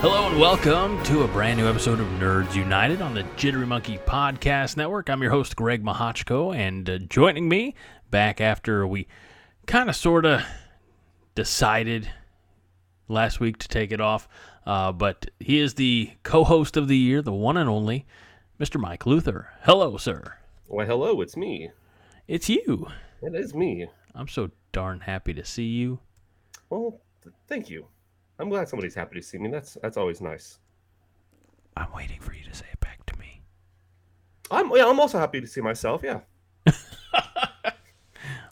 Hello and welcome to a brand new episode of Nerds United on the Jittery Monkey Podcast Network. I'm your host, Greg Mahochko, and uh, joining me back after we kind of sort of decided last week to take it off, uh, but he is the co host of the year, the one and only Mr. Mike Luther. Hello, sir. Why, hello, it's me. It's you. It is me. I'm so darn happy to see you. Well, th- thank you. I'm glad somebody's happy to see me. That's that's always nice. I'm waiting for you to say it back to me. I'm yeah, I'm also happy to see myself. Yeah.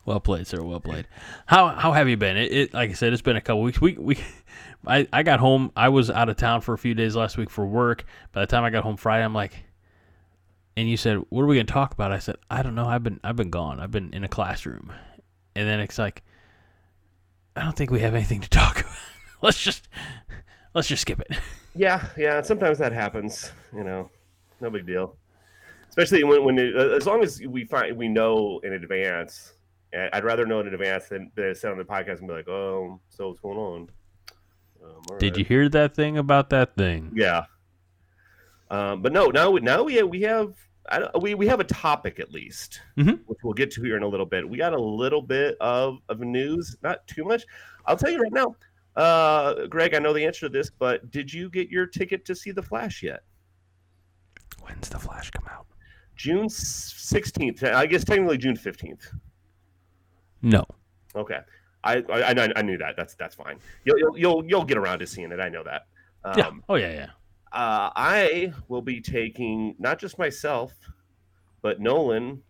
Well played, sir. Well played. How how have you been? It, it like I said, it's been a couple weeks. We we I, I got home. I was out of town for a few days last week for work. By the time I got home Friday, I'm like, and you said, "What are we gonna talk about?" I said, "I don't know. I've been I've been gone. I've been in a classroom." And then it's like, I don't think we have anything to talk about. let's just let's just skip it. Yeah, yeah. Sometimes that happens. You know, no big deal. Especially when when it, as long as we find we know in advance. I'd rather know in advance than, than sit on the podcast and be like, "Oh, so what's going on?" Um, Did right. you hear that thing about that thing? Yeah. Um, but no, now now we we have I don't, we we have a topic at least, Mhm. which we'll get to here in a little bit. We got a little bit of of news, not too much. I'll tell you right now, uh, Greg. I know the answer to this, but did you get your ticket to see the Flash yet? When's the Flash come out? June sixteenth. I guess technically June fifteenth. No. Okay. I, I I I knew that. That's that's fine. You'll you'll you'll, you'll get around to seeing it. I know that. Um, Yeah. Oh yeah, yeah. uh, I will be taking not just myself, but Nolan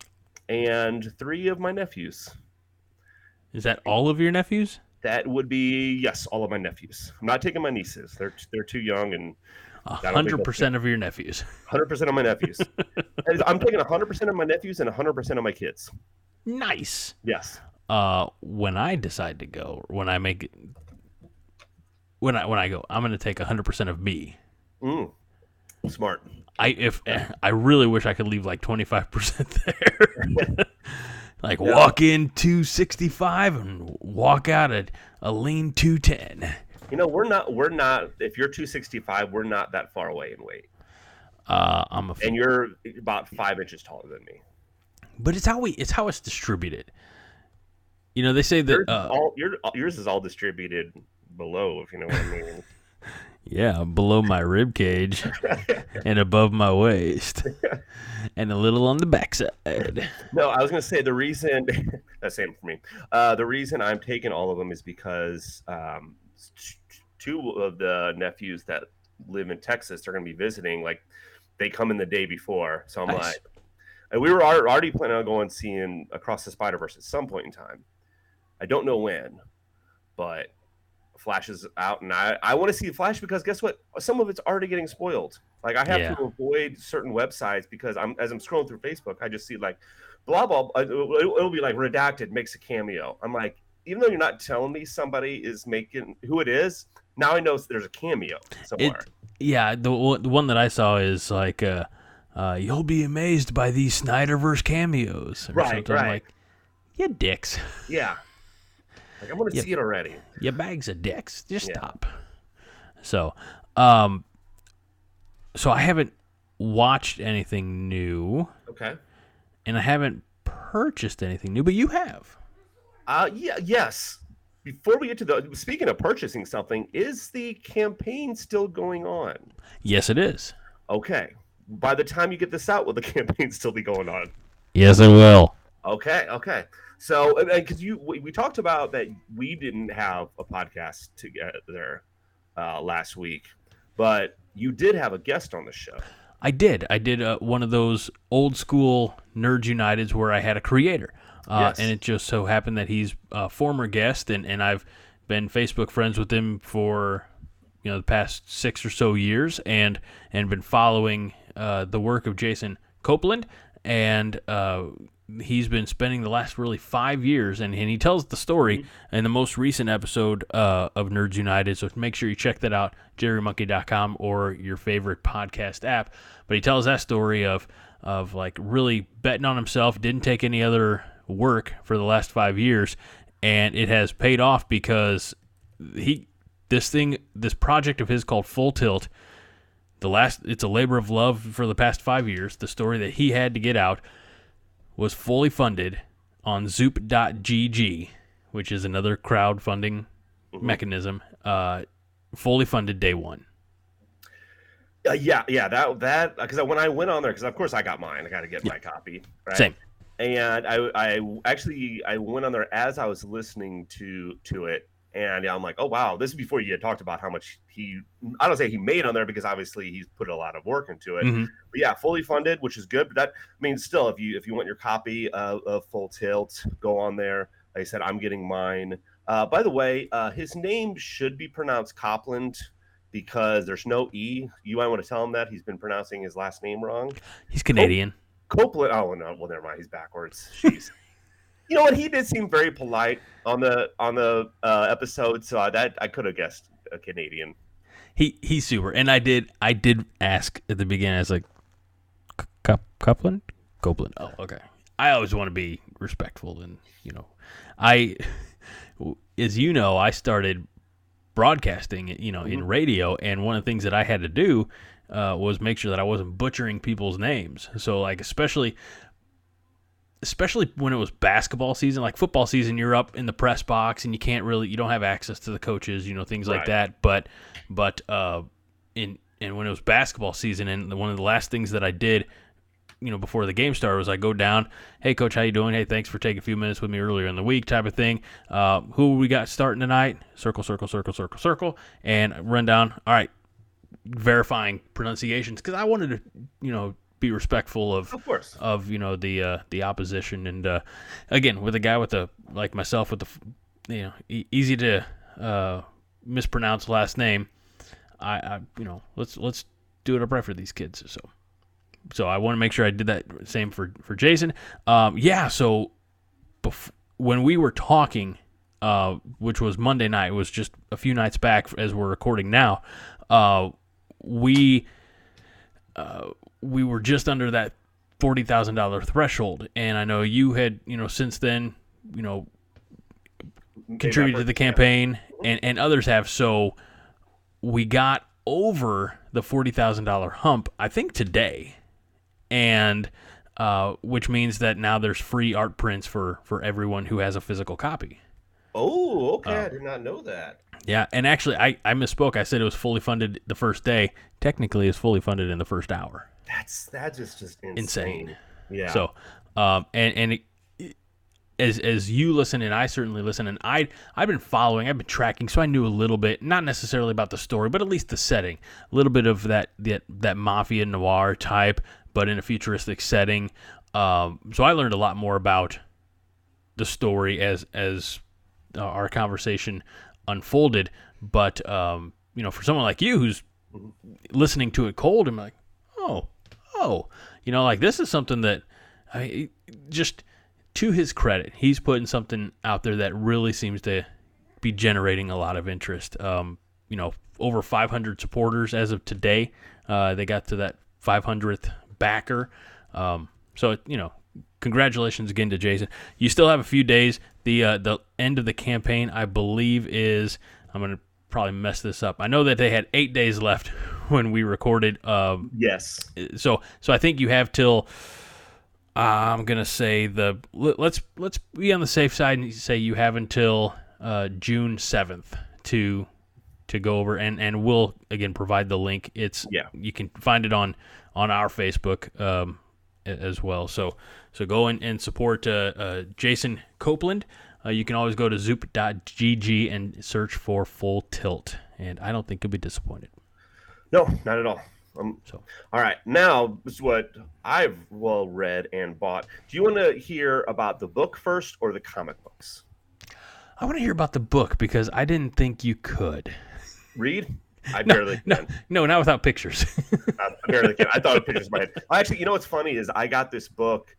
and three of my nephews. Is that all of your nephews? That would be yes, all of my nephews. I'm not taking my nieces; they're they're too young, and A don't think hundred percent of your nephews. 100 percent of my nephews. I'm taking 100 percent of my nephews and 100 percent of my kids. Nice. Yes. uh, when I decide to go, when I make, when I when I go, I'm gonna take 100 percent of me. Mm. Smart. I if I really wish I could leave like 25 percent there, like Yeah. walk in 265 and walk out at a lean 210. You know, we're not we're not. If you're 265, we're not that far away in weight, Uh, I'm a, and you're about five inches taller than me. but it's how we it's how it's distributed. You know, they say Yours, that uh, all, your, yours is all distributed below, if you know what I mean. Yeah, below my rib cage and above my waist, and a little on the backside. No, I was going to say the reason that's same for me. Uh, the reason I'm taking all of them is because um, two of the nephews that live in Texas are going to be visiting. Like they come in the day before, so I'm Nice. like, and we were already planning on going seeing Across the Spider Verse at some point in time. I don't know when, but Flash is out, and I I want to see Flash because guess what? Some of it's already getting spoiled. Like I have Yeah. to avoid certain websites because I'm as I'm scrolling through Facebook, I just see like blah blah. uh, It'll, it'll be like redacted makes a cameo. I'm like, even though you're not telling me somebody is making who it is, now I know there's a cameo somewhere. Yeah, the, one- the one that I saw is like, uh, uh, "You'll be amazed by these Snyderverse cameos." Or Right, something. I'm right. like, you dicks, yeah, like I'm gonna see it already. Your bags of dicks. Just Yeah. stop. So, um, so I haven't watched anything new, Okay. and I haven't purchased anything new, but you have. Uh, yeah, yes. Before we get to the speaking of purchasing something, is the campaign still going on? Yes, it is. Okay. By the time you get this out, will the campaign still be going on? Yes, it will. Okay, okay. So, because you we, we talked about that we didn't have a podcast together uh, last week, but you did have a guest on the show. I did. I did uh, one of those old school Nerds Uniteds where I had a creator. Uh, Yes. And it just so happened that he's a former guest, and, and I've been Facebook friends with him for, you know the past six or so years, and and been following uh, the work of Jason Copeland, and uh, he's been spending the last really five years, and, and he tells the story in the most recent episode uh, of Nerds United. So make sure you check that out, jitterymonkey.com or your favorite podcast app. But he tells that story of of like really betting on himself, didn't take any other work for the last five years, and it has paid off because he this thing this project of his called Full Tilt. The last it's a labor of love for the past five years. The story that he had to get out was fully funded on Zoop.gg, which is another crowdfunding mechanism. Uh, fully funded day one. Uh, yeah, yeah, that that because when I went on there, because of course I got mine, I got to get my copy. Right? Same. And I, I actually I went on there as I was listening to to it, and yeah, I'm like, oh wow, this is before you had talked about how much he. I don't say he made on there because obviously he's put a lot of work into it. Mhm. But yeah, fully funded, which is good. But that I mean, still, if you if you want your copy of, of Full Tilt, go on there. Like I said, I'm getting mine. Uh, by the way, uh, his name should be pronounced Copland because there's no e. You might want to tell him that he's been pronouncing his last name wrong. He's Canadian. Copeland. Oh no, well never mind. He's backwards. Jeez. you know what? He did seem very polite on the on the uh, episode, so I, that I could have guessed a Canadian. He he's super. And I did I did ask at the beginning. I was like, "C- Cup Copeland, Copeland. Oh, okay. I always want to be respectful, and you know, I, as you know, I started broadcasting, you know, in radio, and one of the things that I had to do uh, was make sure that I wasn't butchering people's names. So, like, especially especially when it was basketball season, like football season, you're up in the press box and you can't really, you don't have access to the coaches, you know, things like Right. that. But, but, uh, in, and when it was basketball season, and one of the last things that I did, you know, before the game started was I go down, hey coach, how you doing? Hey, thanks for taking a few minutes with me earlier in the week, type of thing. Uh, who we got starting tonight? Circle, circle, circle, circle, circle, and run down. All right, verifying pronunciations because I wanted to, you know, be respectful of Of course. of you know the uh, the opposition. And uh, again with a guy with a like myself with the you know e- easy to uh, mispronounce last name I, I you know let's let's do it upright for these kids. So so I want to make sure I did that same for for Jason. Um, yeah so bef- when we were talking uh, which was Monday night it was just a few nights back as we're recording now uh, we uh, we were just under that forty thousand dollar threshold, and I know you had you know since then you know contributed to the campaign, and and others have. So we got over the forty thousand dollar hump, I think today, and uh, which means that now there's free art prints for for everyone who has a physical copy. Oh, okay. I did not know that. Yeah, and actually, I, I misspoke. I said it was fully funded the first day. Technically, it's fully funded in the first hour. That's that's just just insane. Insane. Yeah. So, um, and and it, as as you listen and I certainly listen, and I I've been following, I've been tracking, so I knew a little bit, not necessarily about the story, but at least the setting, a little bit of that that that mafia noir type, but in a futuristic setting. Um, so I learned a lot more about the story as as uh, our conversation unfolded. But um, you know, for someone like you who's listening to it cold, I'm like, oh, you know, like this is something that I just to his credit, he's putting something out there that really seems to be generating a lot of interest. Um, you know, over 500 supporters as of today. Uh, they got to that 500th backer. Um, so you know, congratulations again to Jason. You still have a few days. The uh, the end of the campaign, I believe, is I'm gonna probably mess this up. I know that they had eight days left when we recorded. Um, yes. so so I think you have till uh, I'm gonna say the let- let's let's be on the safe side and say you have until uh, June seventh to to go over and and we'll again provide the link. It's Yeah. you can find it on on our Facebook um, as well. So so go in and support uh, uh, Jason Copeland. Uh, you can always go to zoop.gg and search for Full Tilt, and I don't think you'll be disappointed. No, not at all. Um, So. all right, now this is what I've well read and bought. Do you want to hear about the book first or the comic books? I want to hear about the book because I didn't think you could. Read. I barely no, can. no, not without pictures. I barely can. I thought of pictures in my head. Actually, you know what's funny is I got this book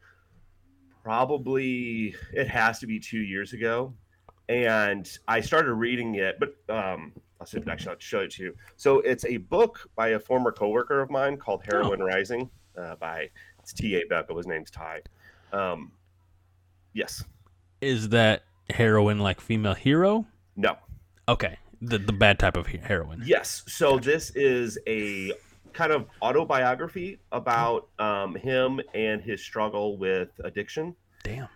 probably it has to be two years ago, and I started reading it. But um, I'll see if actually I'll show it to you. So it's a book by a former coworker of mine called Heroin Rising uh, by it's T. A. Beckel. His name's Ty. Um, yes. Is that heroin like female hero? No. Okay, the the bad type of heroin. Yes. So this is a kind of autobiography about um, him and his struggle with addiction. Damn.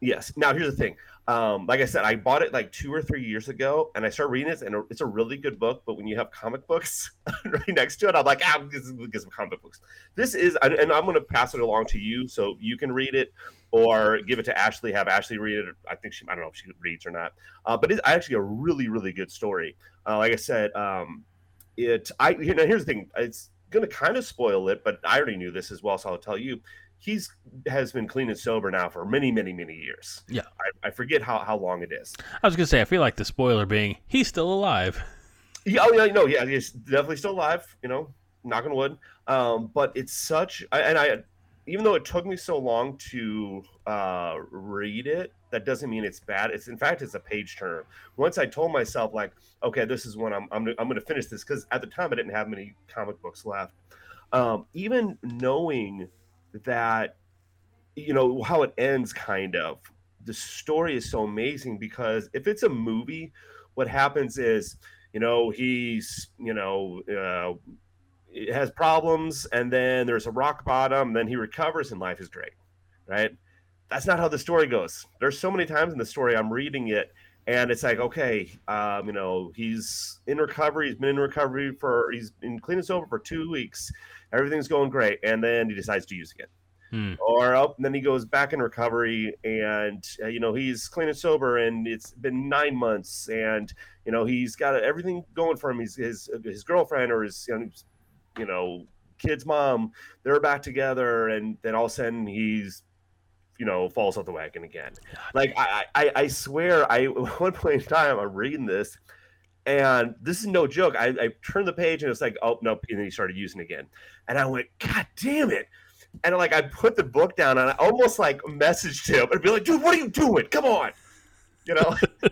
Yes. Now here's the thing. Um, like I said, I bought it like two or three years ago, and I started reading it, and it's a really good book. But when you have comic books right next to it, I'm like, ah, I'm get some comic books. This is, and and I'm going to pass it along to you so you can read it, or give it to Ashley. Have Ashley read it. I think she, I don't know if she reads or not, uh, but it's actually a really, really good story. Uh, like I said, um, it. I you know, here's the thing. It's going to kind of spoil it, but I already knew this as well, so I'll tell you he's has been clean and sober now for many, many, many years. Yeah. I, I forget how, how long it is. I was gonna say I feel like the spoiler being he's still alive. Yeah, oh yeah, no, yeah, he's definitely still alive. You know, knock on wood. Um, but it's such, I, and I, even though it took me so long to uh, read it, that doesn't mean it's bad. It's in fact, it's a page turner. Once I told myself like, okay, this is when I'm, I'm, I'm going to finish this because at the time I didn't have many comic books left. Um, even knowing that you know how it ends kind of the story is so amazing because if it's a movie what happens is you know he's you know uh, has problems and then there's a rock bottom then he recovers and life is great right that's not how the story goes. There's so many times in the story i'm reading it and it's like okay um, you know he's in recovery he's been in recovery for he's been clean and sober for two weeks everything's going great and then he decides to use again. Hmm. or up and then he goes back in recovery and uh, you know he's clean and sober and it's been nine months and you know he's got everything going for him. He's his his girlfriend or his you know kid's mom they're back together and then all of a sudden he's you know falls off the wagon again like i i, I swear i at one point in time i'm reading this and this is no joke I, I turned the page and it's like oh nope and then he started using it again and i went god damn it and like I put the book down and I almost like messaged him and be like, dude, what are you doing? Come on. You know?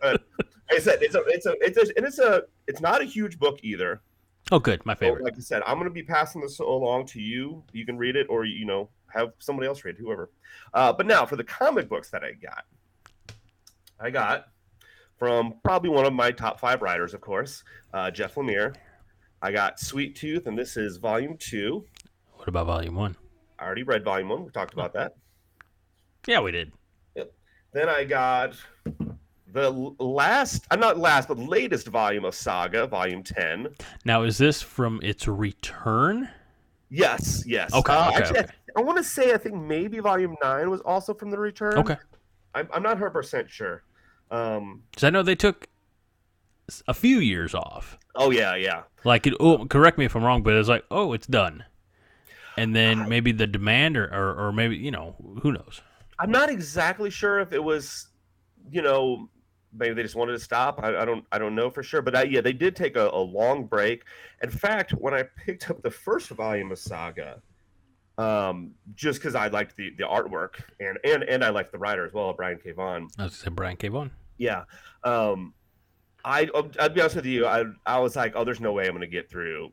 but I said, it's a it's a it's a and it's a it's not a huge book either. Oh, good, my So, favorite. like I said, I'm gonna be passing this along to you. You can read it or you know, have somebody else read whoever. Uh, but now for the comic books that I got. I got from probably one of my top five writers, of course, uh, Jeff Lemire. I got Sweet Tooth, and this is volume two. What about volume one? I already read volume one. We talked about that. Yeah, we did. Then I got the last, I'm not last, but latest volume of Saga, volume 10. Now, is this from its return? Yes, yes. Okay, Uh, okay, actually, okay. I, want to say, I think maybe volume 9 was also from the return. Okay, I'm, I'm not 100% sure. Um, I know they took a few years off. oh, yeah, yeah. Like, it, oh, correct me if I'm wrong, but it's like, oh, it's done, and then maybe the demand, or, or, or maybe you know, who knows? I'm not exactly sure if it was, you know, maybe they just wanted to stop. I, I don't, I don't know for sure. But I, yeah, they did take a, a long break. In fact, when I picked up the first volume of Saga, um, just because I liked the the artwork and and and I liked the writer as well, Brian K. Vaughan. I was say Brian K. Vaughan. Yeah. Um, I I'd be honest with you. I I was like, oh, there's no way I'm going to get through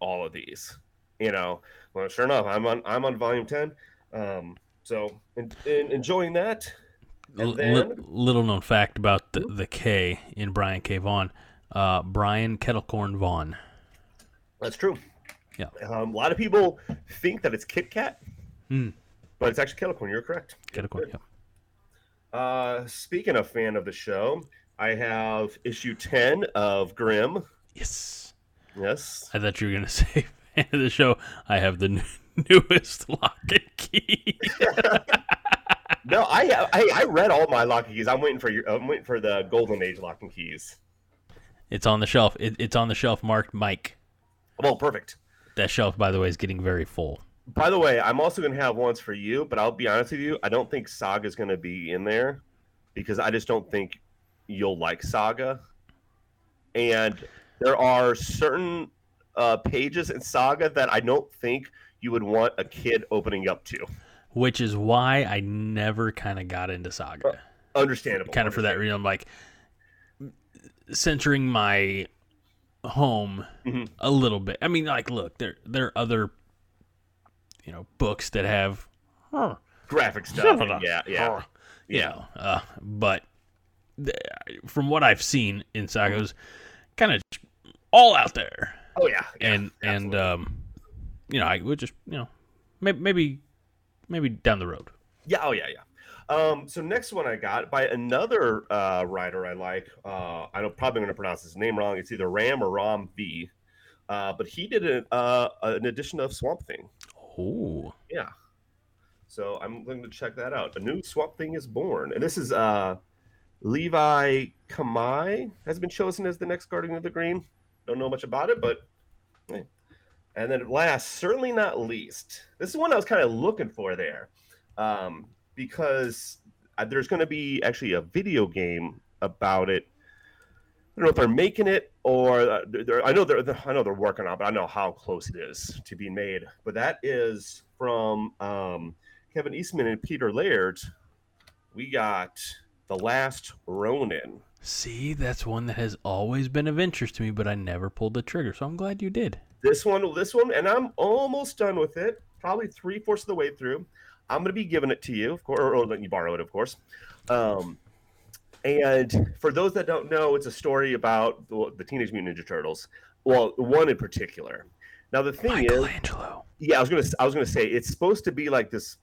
all of these. You know. Well, sure enough, I'm on I'm on volume ten. Um, so in, in, enjoying that. L- then- li- little known fact about the, the K in Brian K. Vaughan. Uh, Brian Kettlecorn Vaughan. That's true. Yeah. Um, a lot of people think that it's Kit Kat, Hmm. but it's actually Kettlecorn. You're correct. Kettlecorn. Yeah. Uh, speaking of fan of the show, I have issue 10 of Grim. Yes. Yes. I thought you were gonna say fan of the show. I have the n- newest Locke and Key. No, I have. I, I read all my Locke and Keys. I'm waiting for your. I'm waiting for the Golden Age Locke and Keys. it's on the shelf. It, it's on the shelf marked Mike. Well, perfect. That shelf, by the way, is getting very full. By the way, I'm also going to have ones for you, but I'll be honest with you. I don't think Saga is going to be in there because I just don't think you'll like Saga. And there are certain uh, pages in Saga that I don't think you would want a kid opening up to. Which is why I never kind of got into Saga. Understandable. kind of for that reason. I'm like centering my home Mhm. a little bit. I mean, like, look, there there are other, you know, books that have, huh, graphic stuff. and Yeah, yeah, huh, yeah. know, uh, but the, from what I've seen in Sagos, kind of all out there, Oh yeah, yeah, and and um, you know, I would just you know, maybe maybe maybe down the road. Yeah, oh yeah, yeah. Um, so next one I got by another uh, writer I like. Uh, I don't probably going to pronounce his name wrong. It's either Ram or Ram V. Uh, but he did a, uh, an edition of Swamp Thing. Oh, Yeah. So I'm going to check that out. A new Swamp Thing is born, and this is uh, Levi Kamei has been chosen as the next Guardian of the Green. Don't know much about it, but. eh. And then last, certainly not least, this is one I was kind of looking for there, um, because uh, there's going to be actually a video game about it. I don't know if they're making it or uh, they're, they're- I know they're, they're- I know they're working on, it, but I know how close it is to being made. But that is from um, Kevin Eastman and Peter Laird. We got the Last Ronin. see, that's one that has always been of interest to me, but I never pulled the trigger. So I'm glad you did. This one, this one, and I'm almost done with it. Probably three fourths of the way through. I'm going to be giving it to you, of course, or, or letting you borrow it, of course. Um, and for those that don't know, it's a story about the, the Teenage Mutant Ninja Turtles. Well, one in particular. Now the thing is, yeah, I was gonna, I was gonna say it's supposed to be like this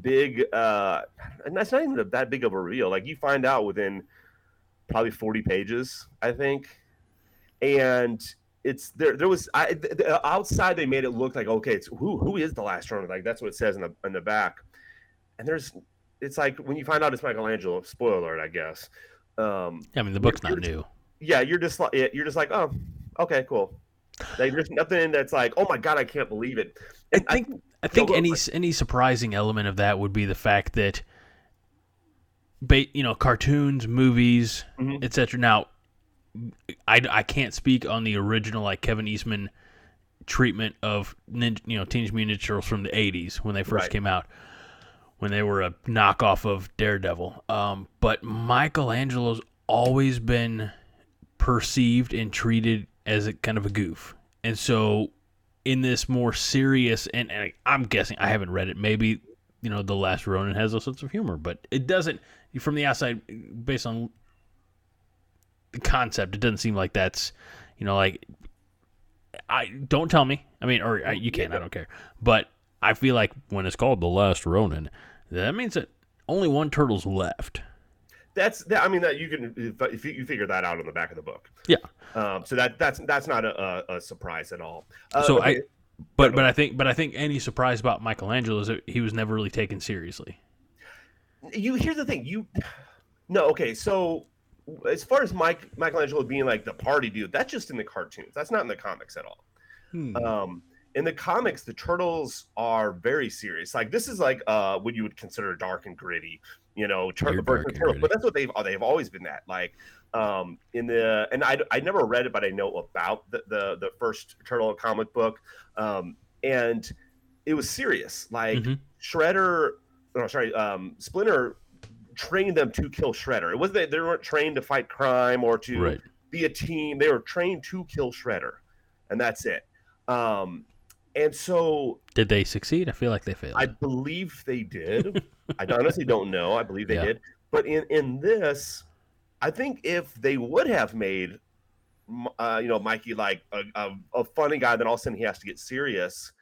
big, uh, and that's not even that big of a reveal. Like you find out within probably 40 pages, I think, and it's there. There was I, th- th- outside they made it look like okay, it's who who is the Last Ronin? Like that's what it says in the in the back, and there's it's like when you find out it's Michelangelo. Spoiler alert, I guess. Um, I mean, the book's not new. yeah, you're just like you're just like oh, okay, cool. Like there's nothing that's like oh my god, I can't believe it. I think I think go any for any surprising element of that would be the fact that, you know, cartoons, movies, Mhm. etc. Now, I, I can't speak on the original like Kevin Eastman treatment of ninja, you know Teenage Mutant Ninja Turtles from the '80s when they first Right. came out, when they were a knockoff of Daredevil. Um, but Michelangelo's always been perceived and treated as a kind of a goof, and so in this more serious and, and I'm guessing I haven't read it. Maybe you know the Last Ronin has a sense of humor, but it doesn't. From the outside, based on concept, it doesn't seem like that's you know like I don't tell me. I mean, or I, you can. I don't care. But I feel like when it's called the Last Ronin, that means that only one turtle's left. that's that. I mean that you can if, if you, figure that out on the back of the book. Yeah. Um, so that that's that's not a, a, a surprise at all. Uh, So okay, I, but but I think but I think any surprise about Michelangelo is that he was never really taken seriously. you here's the thing you no okay so as far as mike michelangelo being like the party dude that's just in the cartoons. That's not in the comics at all. Hmm. um in the comics the turtles are very serious. Like this is like uh what you would consider dark and gritty you know tur- versus turtles, but that's what they've they've always been that like um in the and i i never read it but i know about the the, the first turtle comic book um and it was serious. Like Mhm. shredder no sorry um splinter trained them to kill shredder it wasn't that they weren't trained to fight crime or to Right. be a team. They were trained to kill Shredder, and that's it. Um, and so Did they succeed? I feel like they failed. I believe they did. I honestly don't know. I believe they Yeah. did. But in in this, I think if they would have made, uh, you know, Mikey like a, a, a funny guy, then all of a sudden he has to get serious.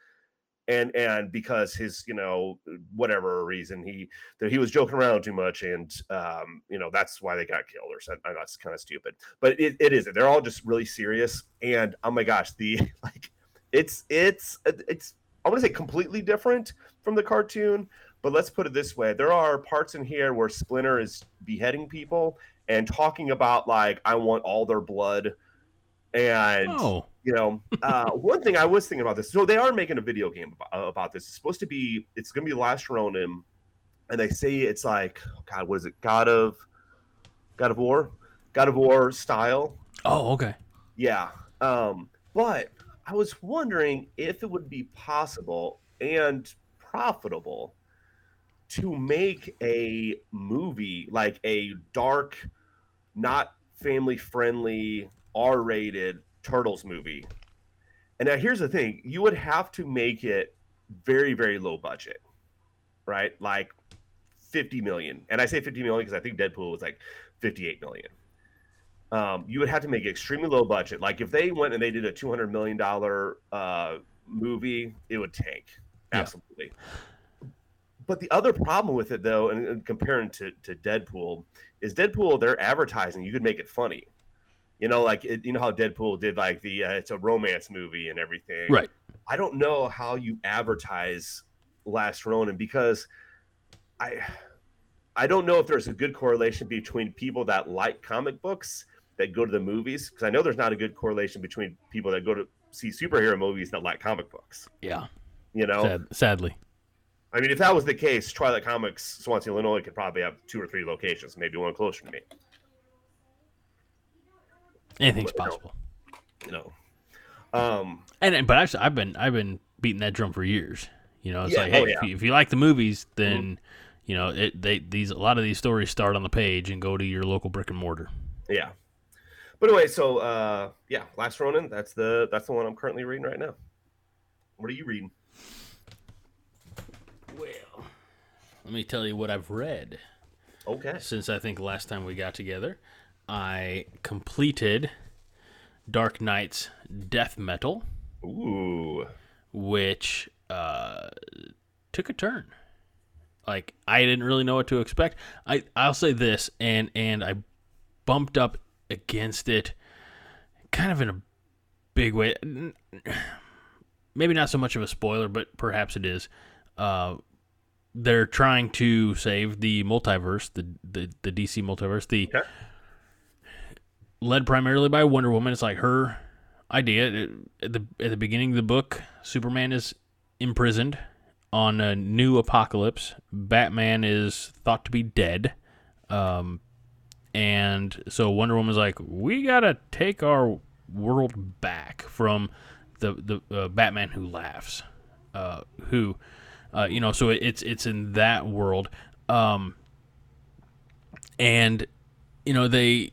And, and because his you know whatever reason he he was joking around too much and um you know that's why they got killed or something. That's kind of stupid but it, it isn't they're all just really serious and oh my gosh the like it's it's it's i want to say completely different from the cartoon but let's put it this way there are parts in here where splinter is beheading people and talking about like i want all their blood and oh, you know uh, one thing i was thinking about this so they are making a video game about, about this it's supposed to be it's going to be last ronin and they say it's like oh god what is it god of god of war god of war style oh, okay. Yeah. Um, but I was wondering if it would be possible and profitable to make a movie like a dark, not family friendly, R rated Turtles movie. And now here's the thing you would have to make it very, very low budget, right? Like 50 million. And I say 50 million because I think Deadpool was like 58 million. Um, you would have to make it extremely low budget. Like if they went and they did a 200 million dollar uh, movie, it would tank. Absolutely. Yeah. But the other problem with it, though, and, and comparing to, to Deadpool, is Deadpool, their advertising, you could make it funny. You know, like it, you know how Deadpool did like the uh, it's a romance movie and everything. Right. I don't know how you advertise Last Ronin because I I don't know if there's a good correlation between people that like comic books that go to the movies because I know there's not a good correlation between people that go to see superhero movies that like comic books. Yeah. You know, Sad, sadly. I mean, if that was the case, Twilight Comics, Swansea, Illinois, could probably have two or three locations, maybe one closer to me. Anything's but, possible. You know, um, and but I've I've been I've been beating that drum for years. You know, it's Yeah, like, hey, oh, if, you, if you like the movies, then you know it. They these a lot of these stories start on the page and go to your local brick and mortar. yeah. But anyway, so uh, yeah, Last Ronin. That's the that's the one I'm currently reading right now. What are you reading? Well, let me tell you what I've read Okay. since I think last time we got together. I completed Dark Nights Death Metal, Ooh. which uh, took a turn. Like I didn't really know what to expect. I I'll say this, and and I bumped up against it, kind of in a big way. Maybe not so much of a spoiler, but perhaps it is. Uh, they're trying to save the multiverse, the the, the DC multiverse, the Okay. Led primarily by Wonder Woman. It's like her idea. It- At the at the beginning of the book, Superman is imprisoned on a new apocalypse. Batman is thought to be dead. Um, and so Wonder Woman's like, we gotta take our world back from the the uh, Batman who laughs, uh, who, uh, you know. So it, it's it's in that world, um, and you know they.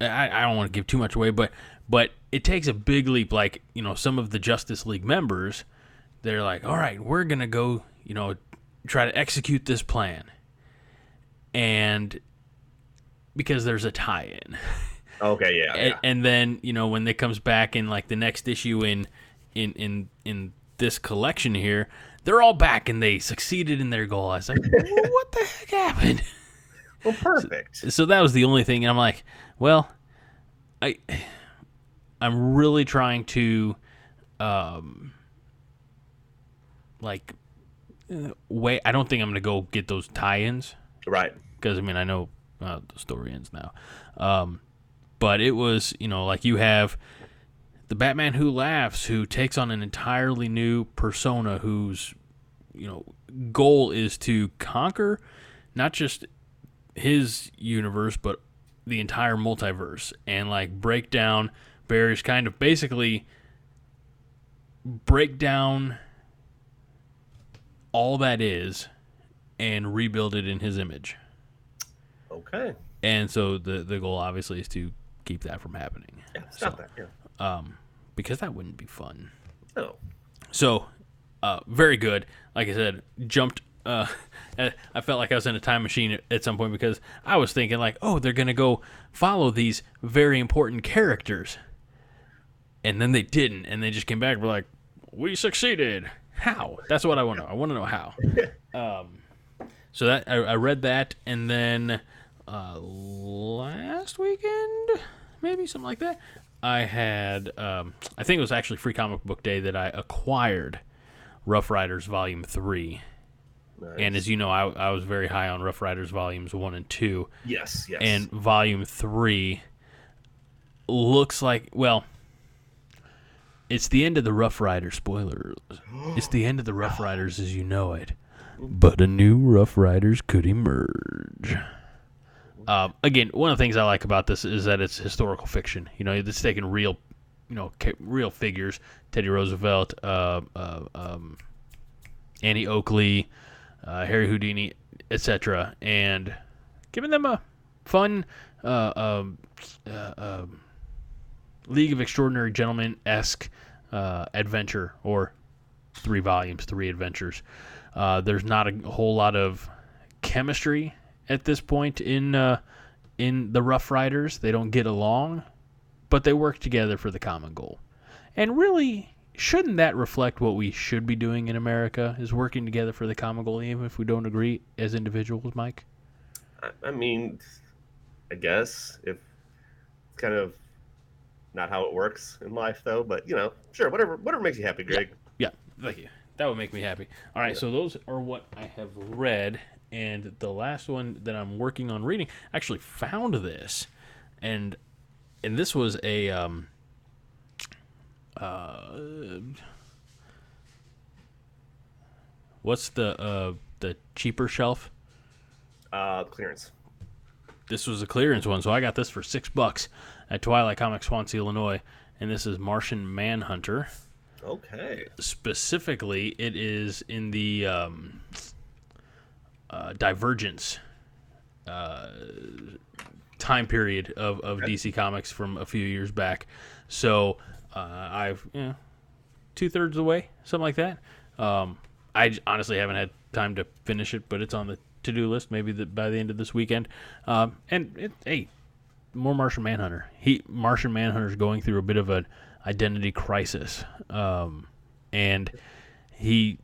I, I don't want to give too much away, but but it takes a big leap. Like you know, some of the Justice League members, they're like, all right, we're gonna go, you know, try to execute this plan, and because there's a tie-in. Okay. Yeah. and, yeah. and then you know when it comes back in like the next issue in in in in this collection here they're all back and they succeeded in their goal i was like what the heck happened Well, perfect. so that was the only thing and i'm like well i i'm really trying to um like uh, wait i don't think i'm gonna go get those tie-ins Right. because I mean I know uh, the story ends now, um, but it was you know like you have the Batman who laughs who takes on an entirely new persona whose you know goal is to conquer not just his universe but the entire multiverse and like break down barriers kind of basically break down all that is and rebuild it in his image. Okay. And so the the goal obviously is to keep that from happening. Yeah. Stop that. Yeah. Um, because that wouldn't be fun. Oh. So, uh, very good. Like I said, jumped. Uh, I felt like I was in a time machine at- some point because I was thinking like, oh, they're gonna go follow these very important characters, and then they didn't, and they just came back and were like, we succeeded. How? That's what I want to know. I want to know how. um, so that I, I read that, and then uh, last weekend, maybe something like that. I had, um, I think it was actually Free Comic Book Day that I acquired Rough Riders Volume Three. Nice. And as you know, I, I was very high on Rough Riders Volumes One and Two, yes. Yes. and Volume Three looks like well, it's the end of the Rough Riders. Spoilers. It's the end of the Rough Riders as you know it, but a new Rough Riders could emerge. Um, again, one of the things I like about this is that it's historical fiction. You know, it's taking real, you know, real figures: Teddy Roosevelt, uh, uh, um, Annie Oakley, uh, Harry Houdini, etc., and giving them a fun uh, um, uh, um, League of Extraordinary Gentlemen esque uh, adventure, or three volumes, three adventures. Uh, there's not a whole lot of chemistry at this point in uh, in the Rough Riders. They don't get along, but they work together for the common goal. And really, shouldn't that reflect what we should be doing in America? Is working together for the common goal, even if we don't agree as individuals, Mike? I, I mean, I guess if it's kind of not how it works in life, though. But you know, sure, whatever, whatever makes you happy, Greg. Yeah, thank you. That would make me happy. All right, so those are what I have read, and the last one that I'm working on reading, I actually found this, and and this was a um, uh, what's the uh the cheaper shelf? Uh, clearance. This was a clearance one, so I got this for six bucks at Twilight Comics, Swansea, Illinois, and this is Martian Manhunter. Okay. specifically, it is in the um, uh, Divergence uh, time period of, of DC Comics from a few years back. So uh, I've you know, two thirds of the way, something like that. Um, I honestly haven't had time to finish it, but it's on the to do list. Maybe the, by the end of this weekend. Um, and it, hey, more Martian Manhunter. He Martian Manhunter is going through a bit of an identity crisis, um, and he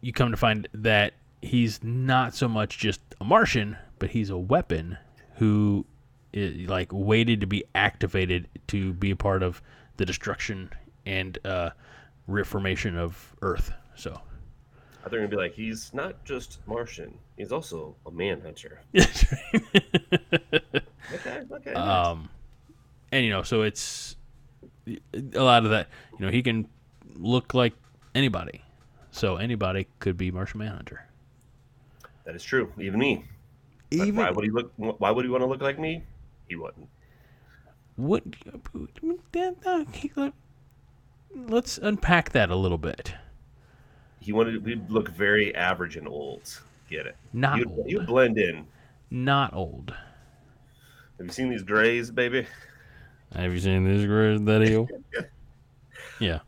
you come to find that he's not so much just a Martian, but he's a weapon who is like waited to be activated to be a part of the destruction and uh, reformation of Earth. So. I thought you were gonna be like, he's not just Martian; he's also a manhunter. Okay. Okay. nice. um, and you know, so it's a lot of that. You know, he can look like anybody, so anybody could be Martian Manhunter. that is true. Even me. But why would he look? Why would he want to look like me? He wouldn't. What? Let's unpack that a little bit. He wanted. He'd look very average and old. Get it? Not You'd, old. you'd blend in. Not old. Have you seen these grays, baby? Have you seen this great video? yeah.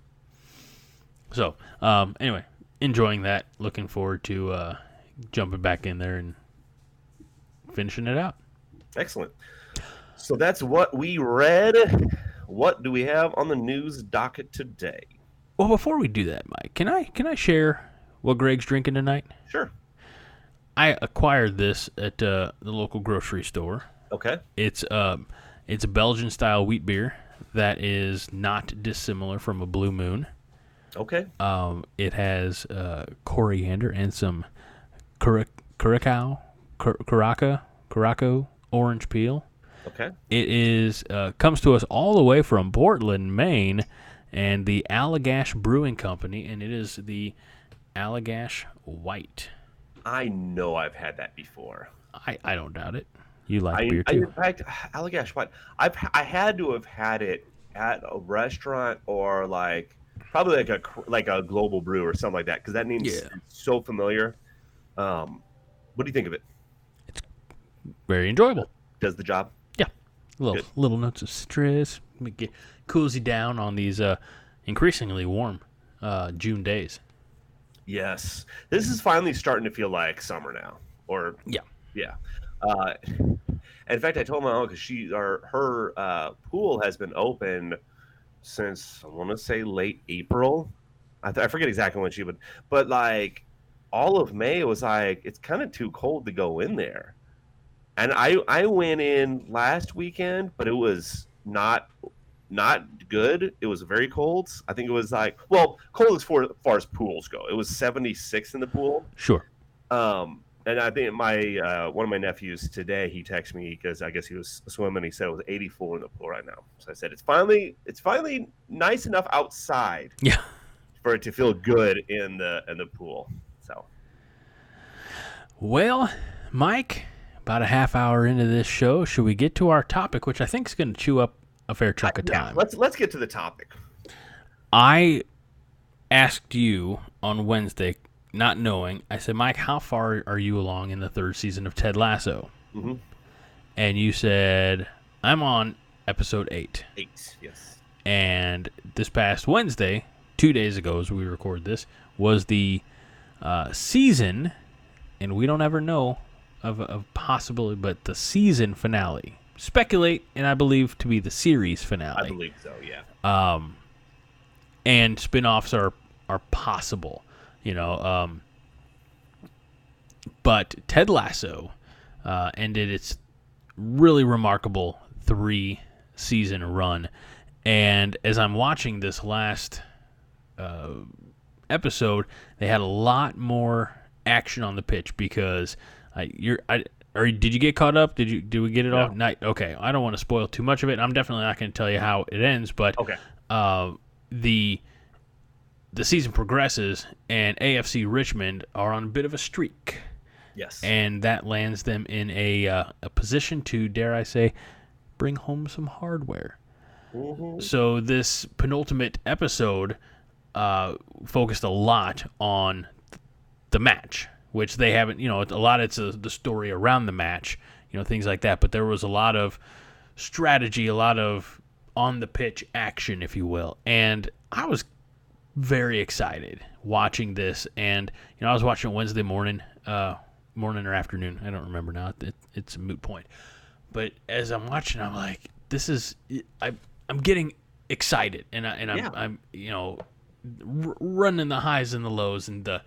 So, um, anyway, enjoying that. Looking forward to uh, jumping back in there and finishing it out. Excellent. So that's what we read. What do we have on the news docket today? Well, before we do that, Mike, can I can I share what Greg's drinking tonight? Sure. I acquired this at uh, the local grocery store. Okay. It's um, it's a Belgian style wheat beer that is not dissimilar from a Blue Moon. Okay. Um, it has uh, coriander and some cura- curacao, cur- curaca, curaco orange peel. Okay. It is uh, comes to us all the way from Portland, Maine, and the Allagash Brewing Company, and it is the Allagash White. I know I've had that before. I, I don't doubt it. You like I, beer I too? in fact, Allagash, what I've I had to have had it at a restaurant or like probably like a like a global brew or something like that because that name's Yeah. so familiar. Um, what do you think of it? It's very enjoyable. Does the job? Little Good. little notes of stress. It cools you down on these uh, increasingly warm uh, June days. Yes. This is finally starting to feel like summer now. Or Yeah. yeah. Uh, in fact, I told my mom because she or her uh, pool has been open since I want to say late April. I, th- I forget exactly when she would, but like all of May was like it's kind of too cold to go in there. And I I went in last weekend, but it was not not good. It was very cold. I think it was like well, cold as far, far as pools go. It was 76 in the pool. Sure. Um, and I think my uh, one of my nephews today he texted me because I guess he was swimming. He said it was 84 in the pool right now. So I said it's finally it's finally nice enough outside Yeah. for it to feel good in the in the pool. So Well, Mike, about a half hour into this show. Should we get to our topic, which I think is going to chew up a fair chunk of Yeah, time? let's let's get to the topic. I asked you on Wednesday, not knowing. I said, Mike, how far are you along in the third season of Ted Lasso? Mhm. And you said, I'm on episode eight. Eight, yes. And this past Wednesday, two days ago as we record this, was the uh, season, and we don't ever know of, of possibility, but the season finale. Speculate, and I believe to be the series finale I believe so. Yeah. um, and spin-offs are are possible, you know. Um, but Ted Lasso uh, ended its really remarkable three season run, and as I'm watching this last uh, episode, they had a lot more action on the pitch because I, you're I. Or did you get caught up? Did you did we get it all? Night. Okay, I don't want to spoil too much of it. I'm definitely not going to tell you how it ends, but Okay. uh, the the season progresses and AFC Richmond are on a bit of a streak, Yes. and that lands them in a uh, a position to dare I say bring home some hardware. Mhm. So this penultimate episode uh, focused a lot on the match, which they haven't. You know, a lot of it's uh the story around the match, you know, things like that. But there was a lot of strategy, a lot of on the pitch action, if you will, and I was very excited watching this. And you know, I was watching it Wednesday morning, uh, morning or afternoon. I don't remember now. It, it's a moot point. But as I'm watching, I'm like, this is I I'm getting excited, and I and I'm, Yeah. I'm you know r- running the highs and the lows, and the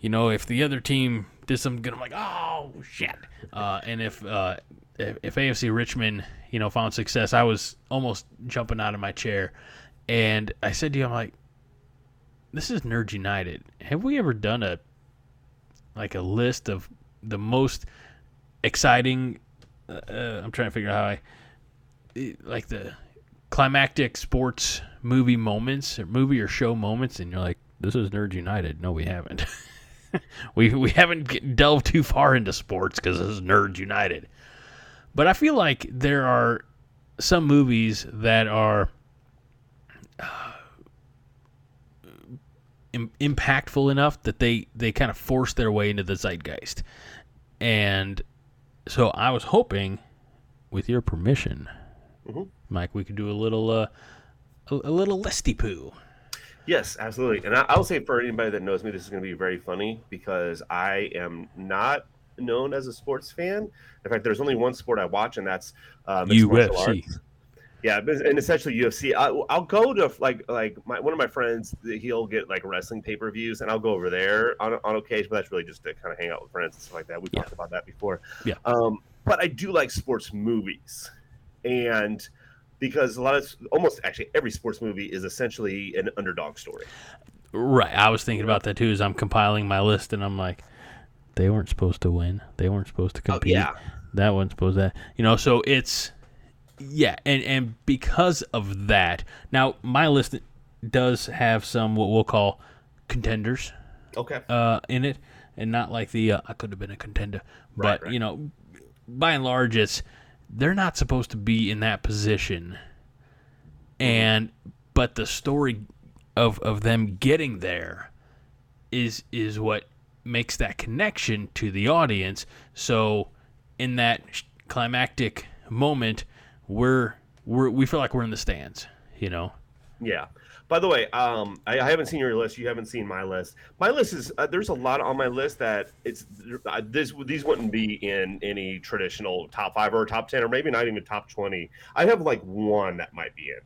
you know if the other team did something good, I'm like, oh shit. Uh, and if uh, if, AFC Richmond you know found success, I was almost jumping out of my chair, and I said to you, I'm like, this is Nerds United. Have we ever done a like a list of the most exciting? Uh, I'm trying to figure out how I like the climactic sports movie moments or movie or show moments, and you're like, this is Nerds United. No, we haven't. we we haven't delved too far into sports because this is Nerds United. But I feel like there are some movies that are Im- impactful enough that they they kind of force their way into the zeitgeist. And so I was hoping, with your permission, Mhm. Mike, we could do a little uh, a, a little listy poo. Yes, absolutely. And I, I'll say for anybody that knows me, this is going to be very funny because I am not known as a sports fan. In fact, there's only one sport I watch, and that's uh, mixed martial UFC. Yeah, and essentially UFC. I, I'll go to like like my, one of my friends. He'll get like wrestling pay per views, and I'll go over there on, on occasion. But that's really just to kind of hang out with friends and stuff like that. We Yeah. talked about that before. Yeah. Um, but I do like sports movies, and because a lot of almost actually every sports movie is essentially an underdog story. Right. I was thinking about that too as I'm compiling my list, and I'm like, they weren't supposed to win. They weren't supposed to compete. yeah. That wasn't supposed to. You know, so it's yeah, and and because of that, now my list does have some what we'll call contenders Okay. uh, in it, and not like the uh, I could have been a contender, Right, but right. you know, by and large, it's they're not supposed to be in that position, and but the story of of them getting there is is what makes that connection to the audience. So in that climactic moment, we're we're we feel like we're in the stands, you know. Yeah. By the way, um, I, I haven't seen your list. You haven't seen my list. My list is uh, there's a lot on my list that it's uh, this these wouldn't be in any traditional top five or top ten or maybe not even top twenty. I have like one that might be in,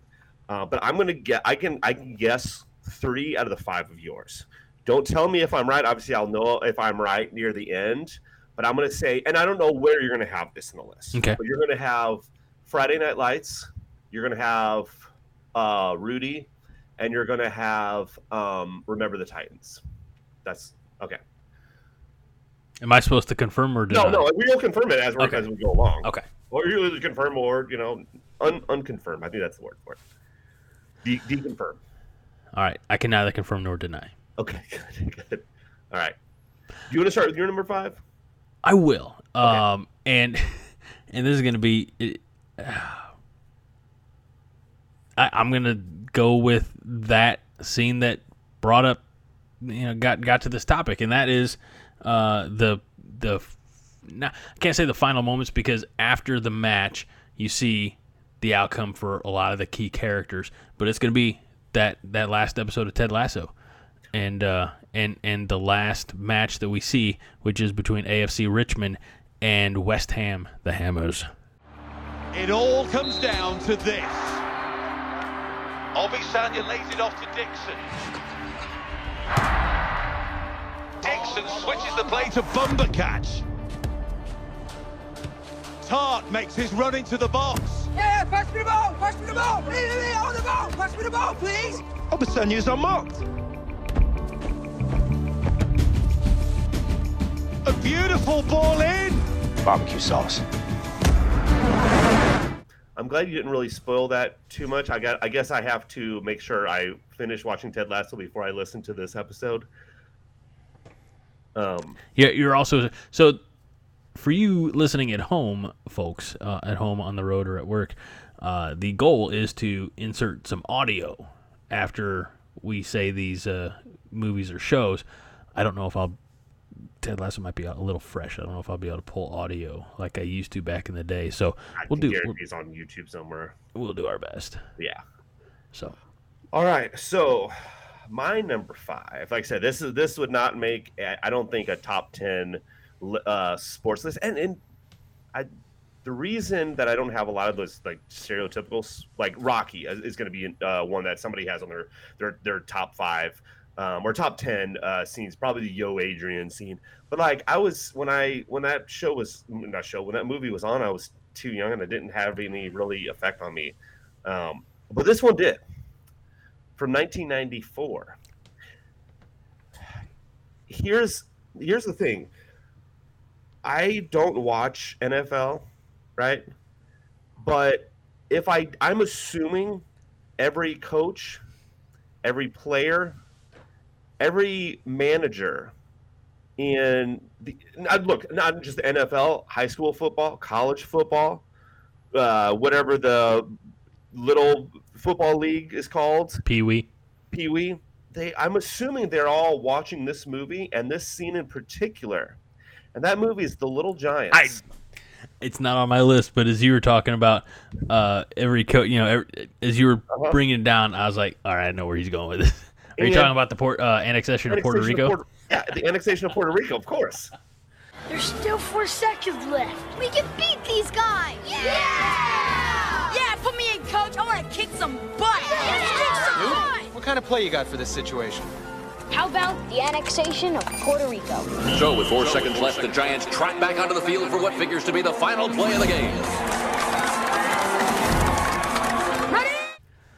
uh, but I'm gonna get I can I can guess three out of the five of yours. Don't tell me if I'm right. Obviously, I'll know if I'm right near the end. But I'm gonna say, and I don't know where you're gonna have this in the list. Okay. But you're gonna have Friday Night Lights. You're gonna have uh, Rudy, and you're gonna have um, Remember the Titans. That's okay. Am I supposed to confirm or No, deny? no, we will confirm it as we Okay. as we go along. Okay. Or you either confirm or you know un, unconfirm. I think that's the word for it. De- deconfirm. All right. I can neither confirm nor deny. Okay, good, good. All right. Do you want to start with your number five? I will. Um, and and this is going to be. It, I, I'm going to go with that scene that brought up, you know, got got to this topic, and that is uh, the the. I can't say the final moments because after the match, you see the outcome for a lot of the key characters, but it's going to be that that last episode of Ted Lasso, and uh, and and the last match that we see, which is between AFC Richmond and West Ham, the Hammers. It all comes down to this. Obisanya lays it off to Dixon. Dixon switches the play to Bumbercatch. Tartt makes his run into the box. Yeah, pass me the ball, pass me the ball, me, me, me, on the ball, pass me the ball, please. Obisanya's unmarked. A beautiful ball in. Barbecue sauce. I'm glad you didn't really spoil that too much. I got. I guess I have to make sure I finish watching Ted Lasso before I listen to this episode. Um, Yeah, you're also so for you listening at home, folks, uh, at home on the road or at work. Uh, the goal is to insert some audio after we say these uh, movies or shows. I don't know if I'll. Ted Lasso might be a little fresh. I don't know if I'll be able to pull audio like I used to back in the day. So I we'll can do guarantee it's on YouTube somewhere. we'll, we'll do our best. Yeah. So All right. So my number five, like I said, this is this would not make I don't think a top ten uh, sports list, and and I the reason that I don't have a lot of those like stereotypical like Rocky is, is going to be uh, one that somebody has on their their their top five. Um, or top 10 uh, scenes probably the yo adrian scene but like i was when i when that show was not show when that movie was on i was too young and it didn't have any really effect on me um, but this one did from 1994. Here's here's the thing. I don't watch NFL, right? But if I I'm assuming every coach, every player, every manager in the look, not just the NFL, high school football, college football, uh, whatever the little football league is called, Pee Wee. Pee Wee. They, I'm assuming they're all watching this movie and this scene in particular, and that movie is The Little Giants. I- It's not on my list, but as you were talking about uh, every coach, you know, every, as you were Uh-huh. bringing it down, I was like, all right, I know where he's going with this. Are you And- talking about the port, uh, annexation of Puerto Annexation Rico? Puerto- yeah, the annexation of Puerto Rico, of course. There's still four seconds left. We can beat these guys. Yeah! Yeah, put me in, coach. I want to kick some butt. Let's kick some butt. What kind of play you got for this situation? How about the annexation of Puerto Rico? So, with four seconds left, the Giants trot back onto the field for what figures to be the final play of the game.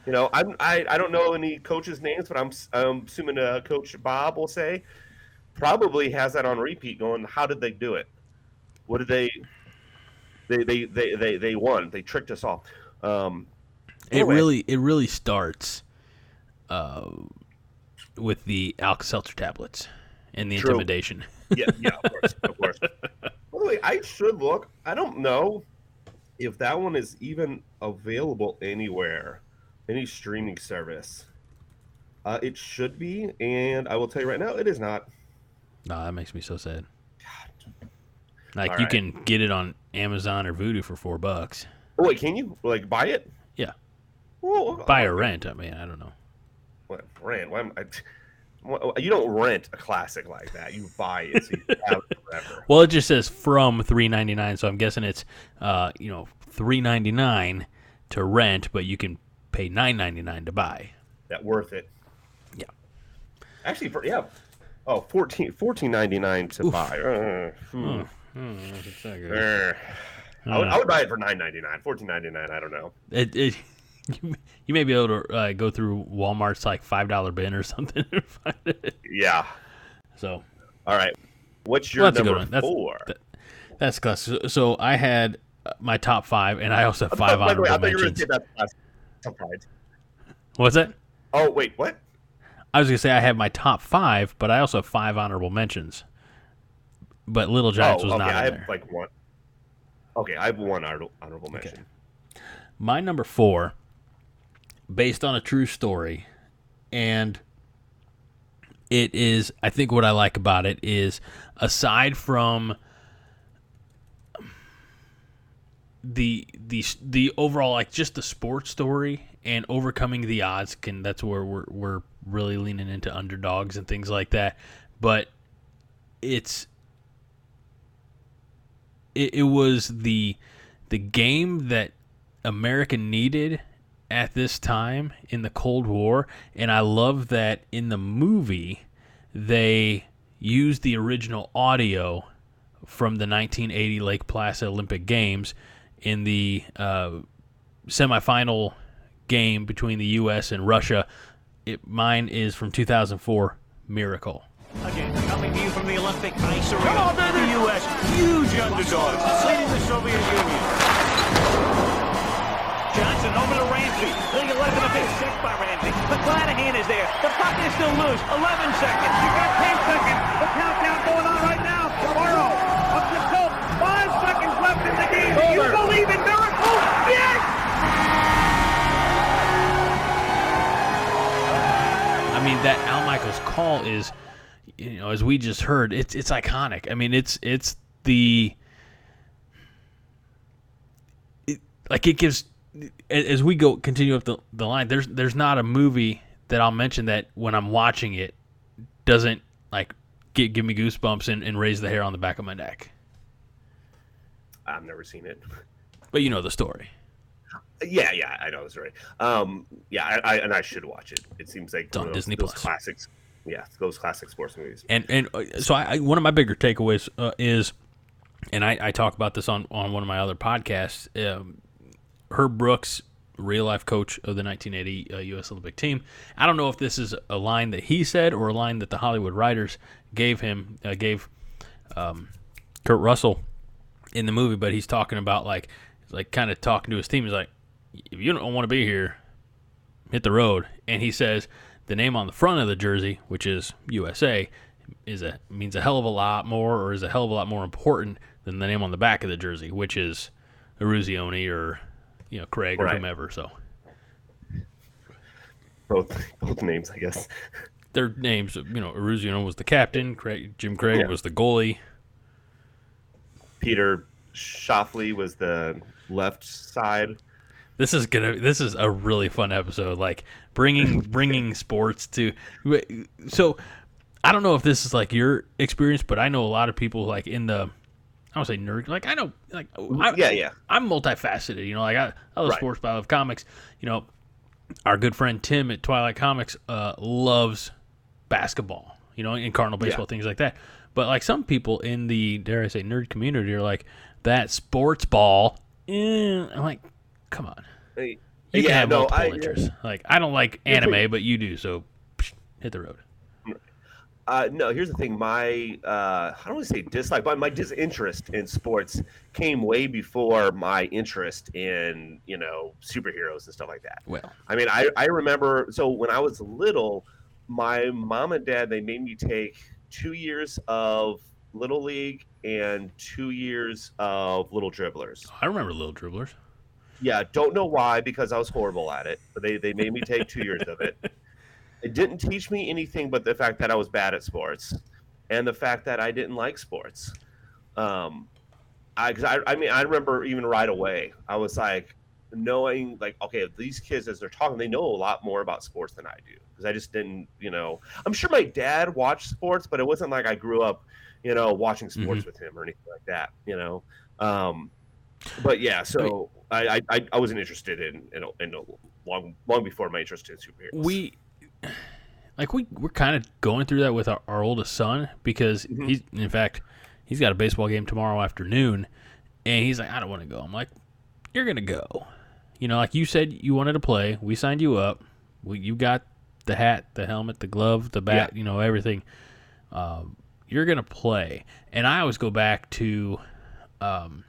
You know, I'm, I I don't know any coaches' names, but I'm I'm assuming uh, Coach Bob will say probably has that on repeat. Going, how did they do it? What did they? They they they they, they won. They tricked us all. Um, It really, it really starts uh, with the Alka Seltzer tablets and the True. intimidation. yeah, yeah, of course, of course. By the way, I should look. I don't know if that one is even available anywhere, any streaming service. Uh, it should be, and I will tell you right now, it is not. no, that makes me so sad. Like All you right. can get it on Amazon or Vudu for four bucks. Oh wait, can you like buy it? Yeah, Well, buy or rent. I mean, I don't know. What, rent? Why am I, you don't rent a classic like that. You buy it so you it forever. Well, it just says from three ninety nine, so I'm guessing it's uh, you know three ninety nine to rent, but you can pay nine ninety nine to buy. That worth it. Yeah. Actually, for yeah. Oh, 14 14.99 to buy. Uh, hmm. Uh, I, would, I would buy it for nine ninety nine. Fourteen ninety nine. I don't know. It, it you, you may be able to uh, go through Walmart's like five dollar bin or something and find it. Yeah. So All right. What's your Well, that's number. That's- four? that- that's class. So, so I had uh, my top five, and I also have five the way, I honorable thought you were going to mentions. Top five. What's that? Oh wait, what? I was gonna say I have my top five, but I also have five honorable mentions. but Little Giants oh, was okay. not I in have there. like one. Okay, I have one honorable mention. My number four, based on a true story, and it is. I think what I like about it is, aside from the the the overall like just the sports story and overcoming the odds can that's where we're we're really leaning into underdogs and things like that. But it's it, it was the the game that America needed at this time in the Cold War. And I love that in the movie they used the original audio from the 1980 Lake Placid Olympic Games in the uh, semifinal game between the U.S. and Russia. It, mine is from 2004, Miracle. Again, coming to you from the Olympic ice arena. Come on, baby! The U.S. huge underdogs, leading the Soviet Union. Johnson over to Ramsey. They get left in a big check by Ramsey. McClanahan is there. The puck is still loose. 11 seconds. You got 10 seconds. The countdown going on right now. Tomorrow. Up to Cope. Five seconds left in the game. Do you believe in miracles? Yes! I mean, that Al Michaels call is, you know, as we just heard, it's it's iconic. I mean, it's it's the it, like it gives as we go continue up the, the line. There's there's not a movie that I'll mention that when I'm watching it doesn't like give, give me goosebumps and, and raise the hair on the back of my neck. I've never seen it. But you know the story. Yeah, yeah, I know this right. Um, yeah, I, I and I should watch it. It seems like it's on those, Disney those Plus. classics. Yeah, those classic sports movies. And and uh, so I, I one of my bigger takeaways uh, is, and I, I talk about this on on one of my other podcasts. Um, Herb Brooks, real life coach of the 1980 uh, U.S. Olympic team. I don't know if this is a line that he said or a line that the Hollywood writers gave him uh, gave um, Kurt Russell in the movie, but he's talking about like like kind of talking to his team. He's like, if you don't want to be here, hit the road. And he says the name on the front of the jersey, which is USA, is a means a hell of a lot more, or is a hell of a lot more important than the name on the back of the jersey, which is Eruzione or you know Craig or Right. whomever. So Both both names, I guess. their names, you know, Eruzione was the captain, Craig, Jim Craig Yeah. was the goalie. Peter Shoffley was the left side. This is gonna. This is a really fun episode. Like bringing bringing sports to. So, I don't know if this is like your experience, but I know a lot of people like in the. I don't say nerd. Like I know, like I, Yeah, yeah. I'm multifaceted. You know, like I, I love Right. sports, but I love comics. You know, our good friend Tim at Twilight Comics uh, loves basketball. You know, and Cardinal baseball, things like that. But like some people in the dare I say nerd community are like that sports ball. Eh. I'm like, come on. Hey, You can have no, multiple I, interests. Like I don't like anime, but you do. So psh, hit the road. Uh, no, here's the thing. My uh, I don't want to say dislike, but my disinterest in sports came way before my interest in you know superheroes and stuff like that. Well, I mean, I, I remember so when I was little, my mom and dad they made me take two years of little league and two years of little dribblers. I remember Little Dribblers. Yeah, don't know why because I was horrible at it, but they they made me take two years of it. It didn't teach me anything but the fact that I was bad at sports, and the fact that I didn't like sports. Um, I, cause I, I mean, I remember even right away, I was like, knowing like, okay, these kids as they're talking, they know a lot more about sports than I do because I just didn't, you know. I'm sure my dad watched sports, but it wasn't like I grew up, you know, watching sports with him or anything like that, you know. Um, but yeah, so I, I, I wasn't interested in, in, in long long before my interest in superheroes. We like we we're kind of going through that with our, our oldest son because Mm-hmm. he's in fact he's got a baseball game tomorrow afternoon, and he's like, I don't want to go. I'm like, you're gonna go. You know, like you said you wanted to play. We signed you up. We, you got the hat, the helmet, the glove, the bat. You know everything. Um, you're gonna play, and I always go back to, um,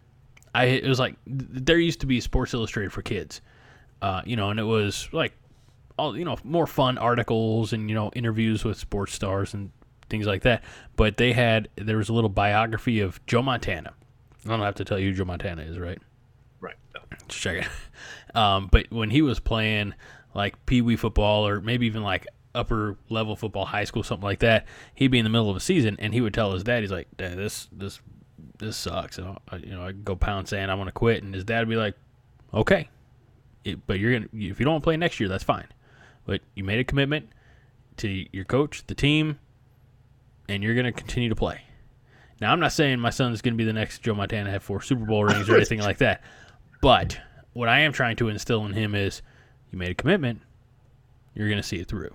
I it was like there used to be Sports Illustrated for kids, uh, you know, and it was like all you know more fun articles and you know interviews with sports stars and things like that. But they had there was a little biography of Joe Montana. I don't have to tell you who Joe Montana is, right? Right. No. Just check it. Um, but when he was playing like pee wee football or maybe even like upper level football, high school, something like that, he'd be in the middle of a season and he would tell his dad, he's like, Dad, this this this sucks. You know, I, you know, I go pound saying I want to quit, and his dad would be like, Okay, it, but you're gonna if you don't play next year, that's fine. But you made a commitment to your coach, the team, and you're gonna continue to play. Now, I'm not saying my son is going to be the next Joe Montana, have four Super Bowl rings or anything like that. But what I am trying to instill in him is you made a commitment, you're going to see it through.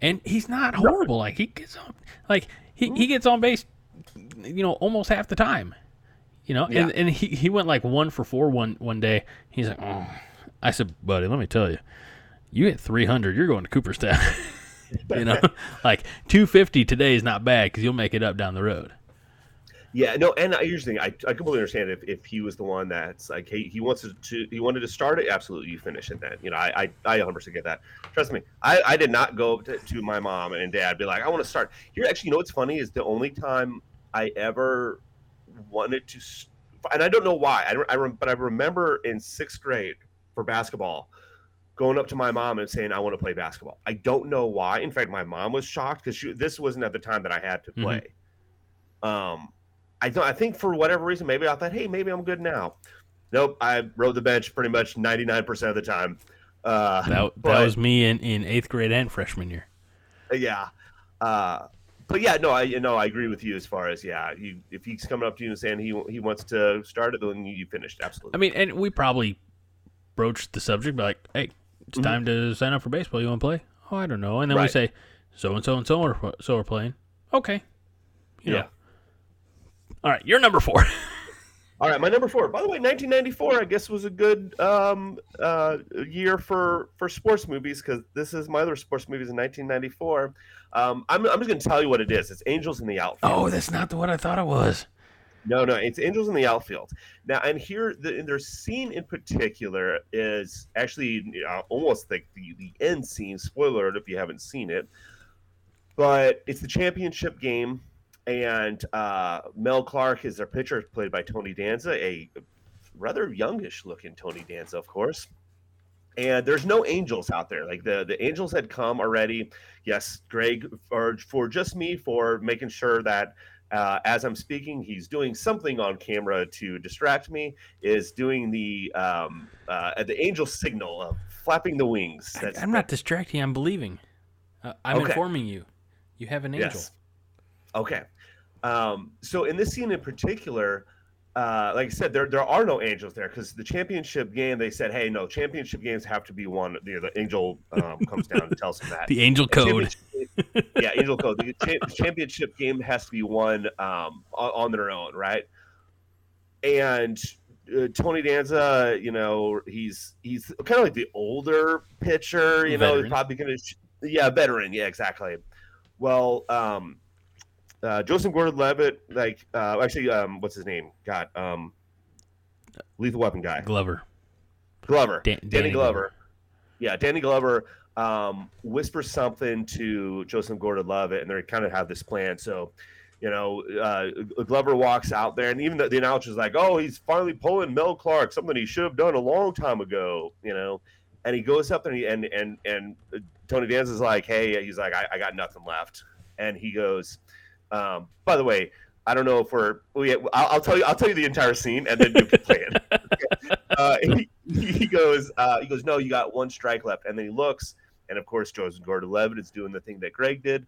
And he's not horrible. Like he gets on, like he, he gets on base, you know, almost half the time. You know, Yeah. and, and he, he went like one for four one one day. He's like, oh. I said, buddy, let me tell you, you hit 300, you're going to Cooperstown. you know, like 250 today is not bad because you'll make it up down the road. Yeah, no, and I usually I, I completely understand if, if he was the one that's like he, he wants to, to he wanted to start it, absolutely you finish it then. You know, I I, I 100 percent get that. Trust me, I, I did not go to, to my mom and dad be like, I want to start here. Actually, you know what's funny is the only time I ever wanted to, and I don't know why. I don't, I rem, but I remember in sixth grade for basketball, going up to my mom and saying I want to play basketball. I don't know why. In fact, my mom was shocked because this wasn't at the time that I had to Mhm. play. Um, I don't. I think for whatever reason, maybe I thought, hey, maybe I'm good now. Nope, I rode the bench pretty much 99 percent of the time. Uh, That, that but- was me in, in eighth grade and freshman year. yeah. Uh, but yeah, no, I you know I agree with you as far as yeah, he, if he's coming up to you and saying he he wants to start it, then you finished absolutely. I mean, and we probably broached the subject, like, hey, it's time to sign up for baseball. You want to play? Oh, I don't know. And then we say, so and so and so are so are playing. Okay. You know. All right, you're number four. All right, my number four. By the way, 1994, I guess, was a good um, uh, year for for sports movies because this is my other sports movies in 1994. Um, I'm, I'm just going to tell you what it is. It's Angels in the Outfield. oh, that's not the one I thought it was. No, no, it's Angels in the Outfield. Now, and here, the, their scene in particular is actually uh, almost like the, the end scene. Spoiler alert if you haven't seen it. But it's the championship game, and uh, Mel Clark is their pitcher, played by Tony Danza, a rather youngish looking Tony Danza, of course. And there's no angels out there. Like the, the angels had come already. Yes, Greg, for, for just me, for making sure that uh, as I'm speaking, he's doing something on camera to distract me. Is doing the um, uh, the angel signal of flapping the wings. I, That's- I'm not distracting. I'm believing. Uh, I'm Okay. informing you. You have an angel. Yes. Okay. Um, so in this scene in particular, uh, like I said, there there are no angels there because the championship game. They said, "Hey, no, championship games have to be won." The, the angel um, comes down and tells them that. The angel code. yeah, angel code. The cha- championship game has to be won um, on, on their own, right? And uh, Tony Danza, you know, he's he's kind of like the older pitcher. You know, he's probably to, yeah, veteran. Yeah, exactly. Well, um, uh, Joseph Gordon-Levitt, like, uh, actually, um, what's his name? God, um, Lethal Weapon guy. Glover. Glover. Dan- Danny, Danny Glover. Glover. Yeah, Danny Glover um, whispers something to Joseph Gordon-Levitt, and they kind of have this plan. So, you know, uh, Glover walks out there, and even the, the announcer's like, "Oh, he's finally pulling Mel Clark, something he should have done a long time ago." You know, and he goes up and he, and and and Tony Danza's like, "Hey," he's like, "I, I got nothing left," and he goes, um, "By the way." I don't know if we're. We, I'll, I'll tell you. I'll tell you the entire scene, and then you can play it. uh, he, he goes. Uh, he goes. No, you got one strike left, and then he looks, and of course, Joseph Gordon-Levitt is doing the thing that Greg did,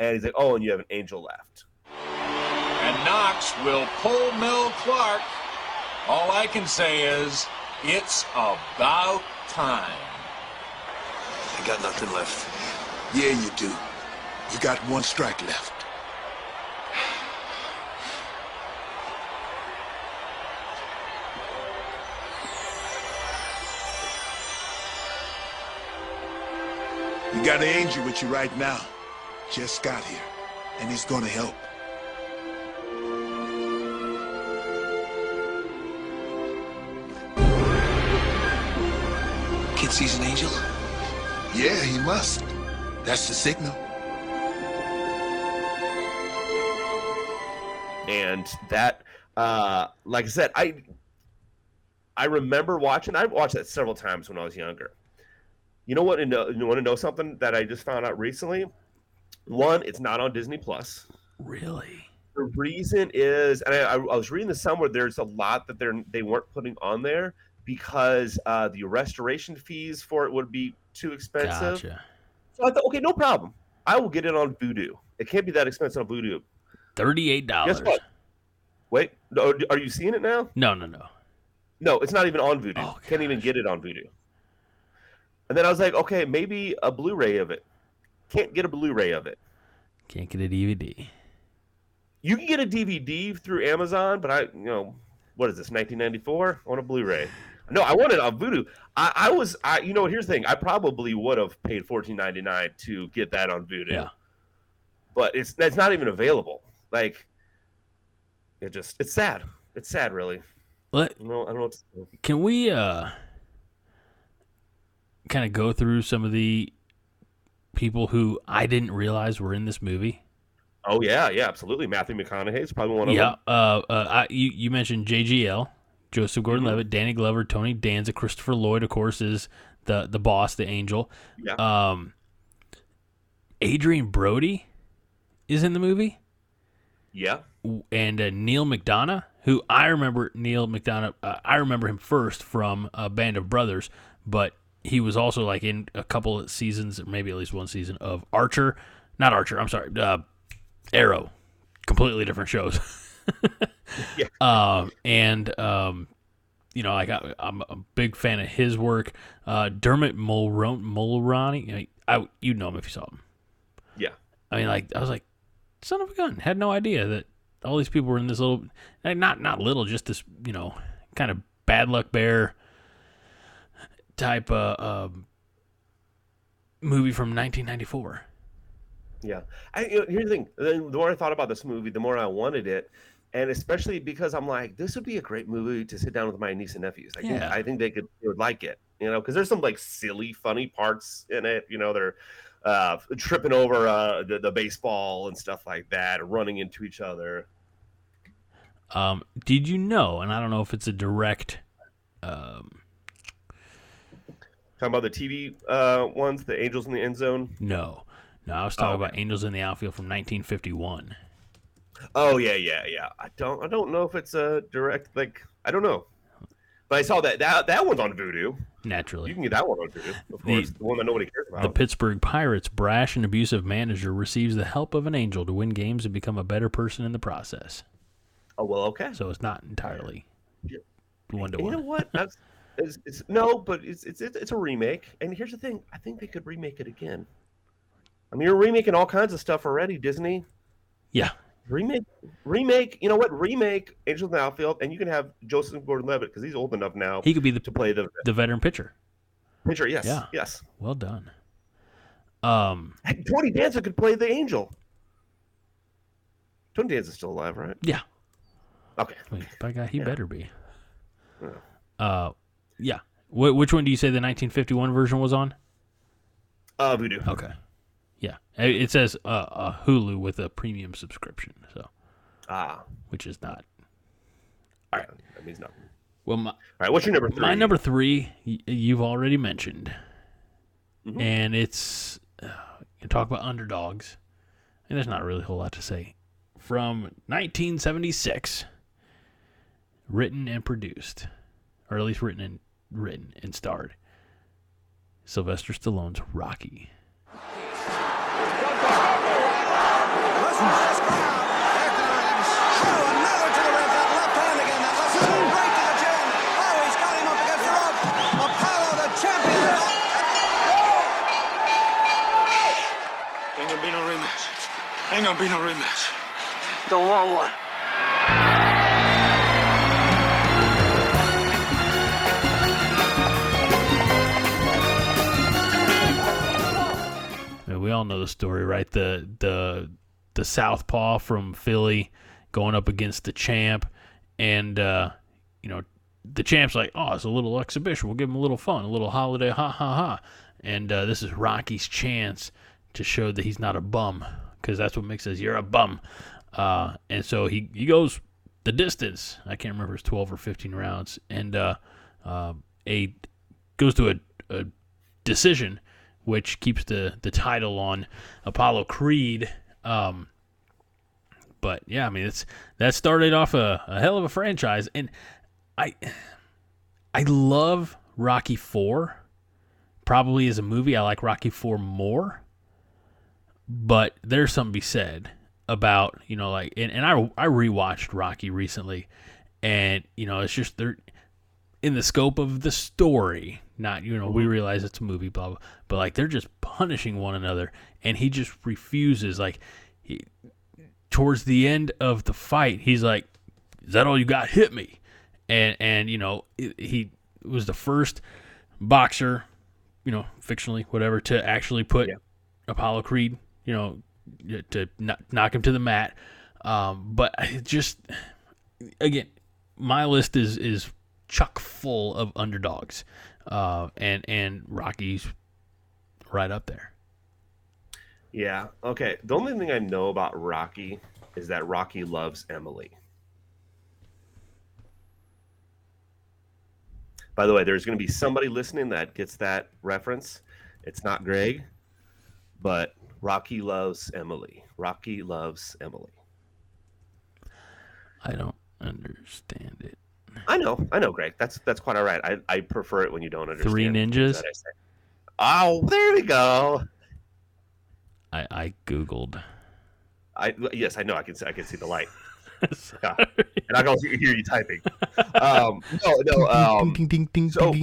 and he's like, "Oh, and you have an angel left." And Knox will pull Mel Clark. All I can say is, it's about time. I got nothing left. Yeah, you do. You got one strike left. You got an angel with you right now. Just got here, and he's gonna help. Kid sees an angel? Yeah, he must. That's the signal. And that, uh, like I said, I I remember watching. I watched that several times when I was younger. You know what? You, want to know something that I just found out recently? One, it's not on Disney Plus. Really? The reason is, and I, I was reading this somewhere. There's a lot that they're they weren't putting on there because uh, the restoration fees for it would be too expensive. Gotcha. So I thought, okay, no problem. I will get it on Vudu. It can't be that expensive on Vudu. Thirty-eight dollars. Guess what? Wait, are you seeing it now? No, no, no. No, it's not even on Vudu. Oh, Can't even get it on Vudu. And then I was like, okay, maybe a Blu-ray of it. Can't get a Blu-ray of it. Can't get a DVD. You can get a DVD through Amazon, but I, you know, what is this? 1994 on a Blu-ray. No, I wanted on Vudu. I, I was, I, you know, here's the thing. I probably would have paid 14.99 to get that on Vudu. Yeah. But it's it's not even available. Like, it just, it's sad. It's sad, really. No, I don't know. What to do. can we uh kind of go through some of the people who I didn't realize were in this movie? Oh yeah, yeah, absolutely. Matthew McConaughey is probably one of Yeah. them. Uh, uh, I, you you mentioned JGL, Joseph Mm-hmm. Gordon-Levitt, Danny Glover, Tony Danza, Christopher Lloyd, of course, is the the boss, the angel. Yeah. Um, Adrien Brody is in the movie, yeah. and uh, Neal McDonough, who I remember Neal McDonough. Uh, I remember him first from a Band of Brothers, but he was also like in a couple of seasons, or maybe at least one season of Archer. Not Archer. I'm sorry. Uh, Arrow. Completely different shows. Yeah. Um, and um, you know, like I, I'm a big fan of his work. Uh, Dermot Mulroney, Mulroney, I, you'd know him if you saw him. Yeah. I mean, like I was like, son of a gun, had no idea that all these people were in this little, like, not not little, just this, you know, kind of bad luck bear type uh, um, movie from 1994. Yeah. I, you know, here's the thing. The more I thought about this movie, the more I wanted it, and especially because I'm like, this would be a great movie to sit down with my niece and nephews. I think Yeah. I think they could they would like it. You know, because there's some like silly, funny parts in it. You know, they're uh, tripping over uh, the, the baseball and stuff like that, running into each other. Um, did you know? And I don't know if it's a direct. Um, Talking about the TV uh, ones, the Angels in the End Zone. no, no, I was talking Oh, okay. about Angels in the Outfield from 1951. Oh yeah, yeah, yeah. I don't I don't know if it's a direct like I don't know. But I saw that that that one's on Vudu. Naturally, You can get that one on Vudu, of The- course. The, one that nobody cares about. The Pittsburgh Pirates' brash and abusive manager receives the help of an angel to win games and become a better person in the process. oh well, okay. So it's not entirely Yeah. one to And you know one. what? It's, it's no, but it's, it's it's it's a remake. And here's the thing: I think they could remake it again. I mean, you're remaking all kinds of stuff already, Disney. Yeah, Remake, remake. You know what? Remake Angels in the Outfield, and you can have Joseph Gordon-Levitt because he's old enough now he could be the to play the the veteran pitcher. pitcher. Yes, Yeah. yes. Well done. Um, Tony Danza could play the Angel. Tony Danza's still alive, right? yeah, Okay. Wait, by God, he Yeah. better be. Yeah. Uh, yeah. Wh- which one do you say the 1951 version was on? Uh, Vudu. Okay. Yeah, it says uh, uh, Hulu with a premium subscription, so Ah, which is not. all right. That means nothing. Well, my, All right. What's your number three? My number three, y- you've already mentioned, Mhm. and it's uh, you talk about underdogs, and there's not really a whole lot to say. From 1976, written and produced, or at least written and written and starred. Sylvester Stallone's Rocky. Ain't gonna be no rematch. Ain't gonna be no rematch. Don't want one. We all know the story, right? The the the southpaw from Philly going up against the champ, and uh, you know the champ's like, "Oh, it's a little exhibition. We'll give him a little fun, a little holiday, ha ha ha." And uh, this is Rocky's chance to show that he's not a bum, because that's what Mick says. You're a bum. Uh, and so he, he goes the distance. I can't remember, it's 12 or 15 rounds. And uh, uh, a goes to a, a decision, which keeps the, the title on Apollo Creed. Um, but yeah, I mean, it's that started off a, a hell of a franchise. And I, I love Rocky Four. Probably as a movie, I like Rocky Four more. But there's something to be said about you know like and, and I I rewatched Rocky recently, and you know it's just they're in the scope of the story. Not you know we realize it's a movie, blah blah, but like they're just punishing one another, and he just refuses. Like he, towards the end of the fight, he's like, "Is that all you got? Hit me!" And and you know he was the first boxer, you know, fictionally whatever, to actually put yeah. Apollo Creed, you know, to knock him to the mat. Um, but just again, my list is is chock full of underdogs, uh, and and Rocky's right up there. Yeah. Okay. The only thing I know about Rocky is that Rocky loves Emily. By the way, there's going to be somebody listening that gets that reference. It's not Greg, but Rocky loves Emily. Rocky loves Emily. I don't understand it. I know, I know, Greg. That's that's quite all right. I, I prefer it when you don't understand. Three ninjas. Oh, there we go. I I googled. I yes, I know. I can I can see the light. yeah. And I can also hear you typing. Um, no, no. Um, ding, ding, ding, so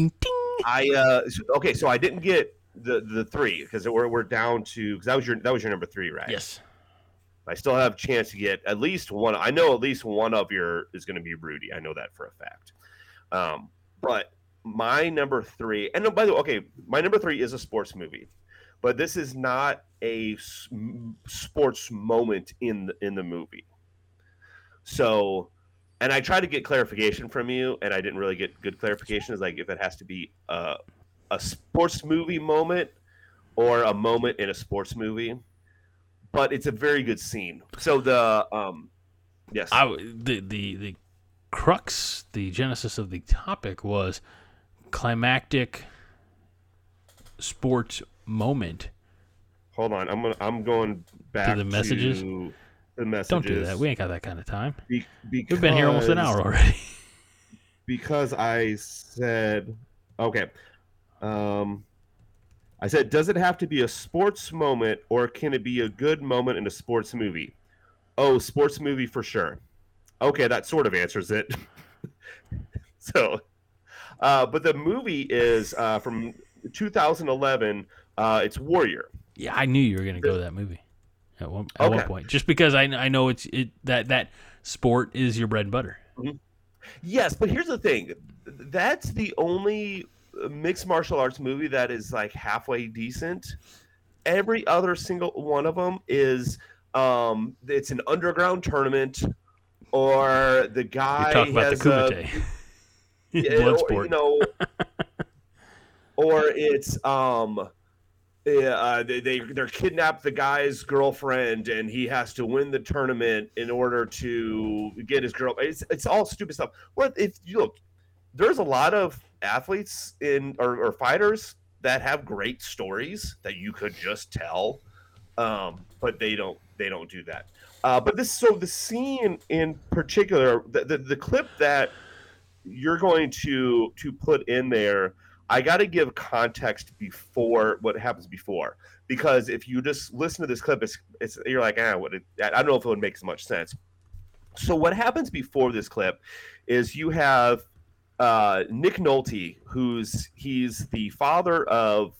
I uh, okay. So I didn't get the the three because we're we're down to because that was your that was your number three, right? Yes. I still have a chance to get at least one. I know at least one of your is going to be Rudy. I know that for a fact. Um, but my number three, and oh, by the way, okay, my number three is a sports movie, but this is not a sports moment in the, in the movie. So, and I tried to get clarification from you, and I didn't really get good clarification. Is like if it has to be a a sports movie moment or a moment in a sports movie but it's a very good scene. So the um, yes, I the the the crux, the genesis of the topic was climactic sports moment. Hold on, I'm gonna I'm going back to the messages. To the messages. Don't do that. We ain't got that kind of time. Be- because, We've been here almost an hour already. because I said okay. Um, I said, does it have to be a sports moment or can it be a good moment in a sports movie? Oh, sports movie for sure. Okay, that sort of answers it. so, uh, but the movie is uh, from 2011. Uh, it's Warrior. Yeah, I knew you were going to go to that movie at one at okay. one point, just because I, I know it's it that that sport is your bread and butter. Mm-hmm. Yes, but here's the thing. That's the only mixed martial arts movie that is like halfway decent. Every other single one of them is um it's an underground tournament or the guy You're talking about the Kumite. A, or, you know or it's um uh, they, they they're kidnapped the guy's girlfriend and he has to win the tournament in order to get his girl it's, it's all stupid stuff what if you look there's a lot of athletes in or, or fighters that have great stories that you could just tell, um, but they don't they don't do that. Uh, but this so the scene in particular, the, the, the clip that you're going to to put in there, I got to give context before what happens before because if you just listen to this clip, it's, it's you're like, ah, what? It, I don't know if it would make as much sense. So what happens before this clip is you have uh, Nick Nolte, who's he's the father of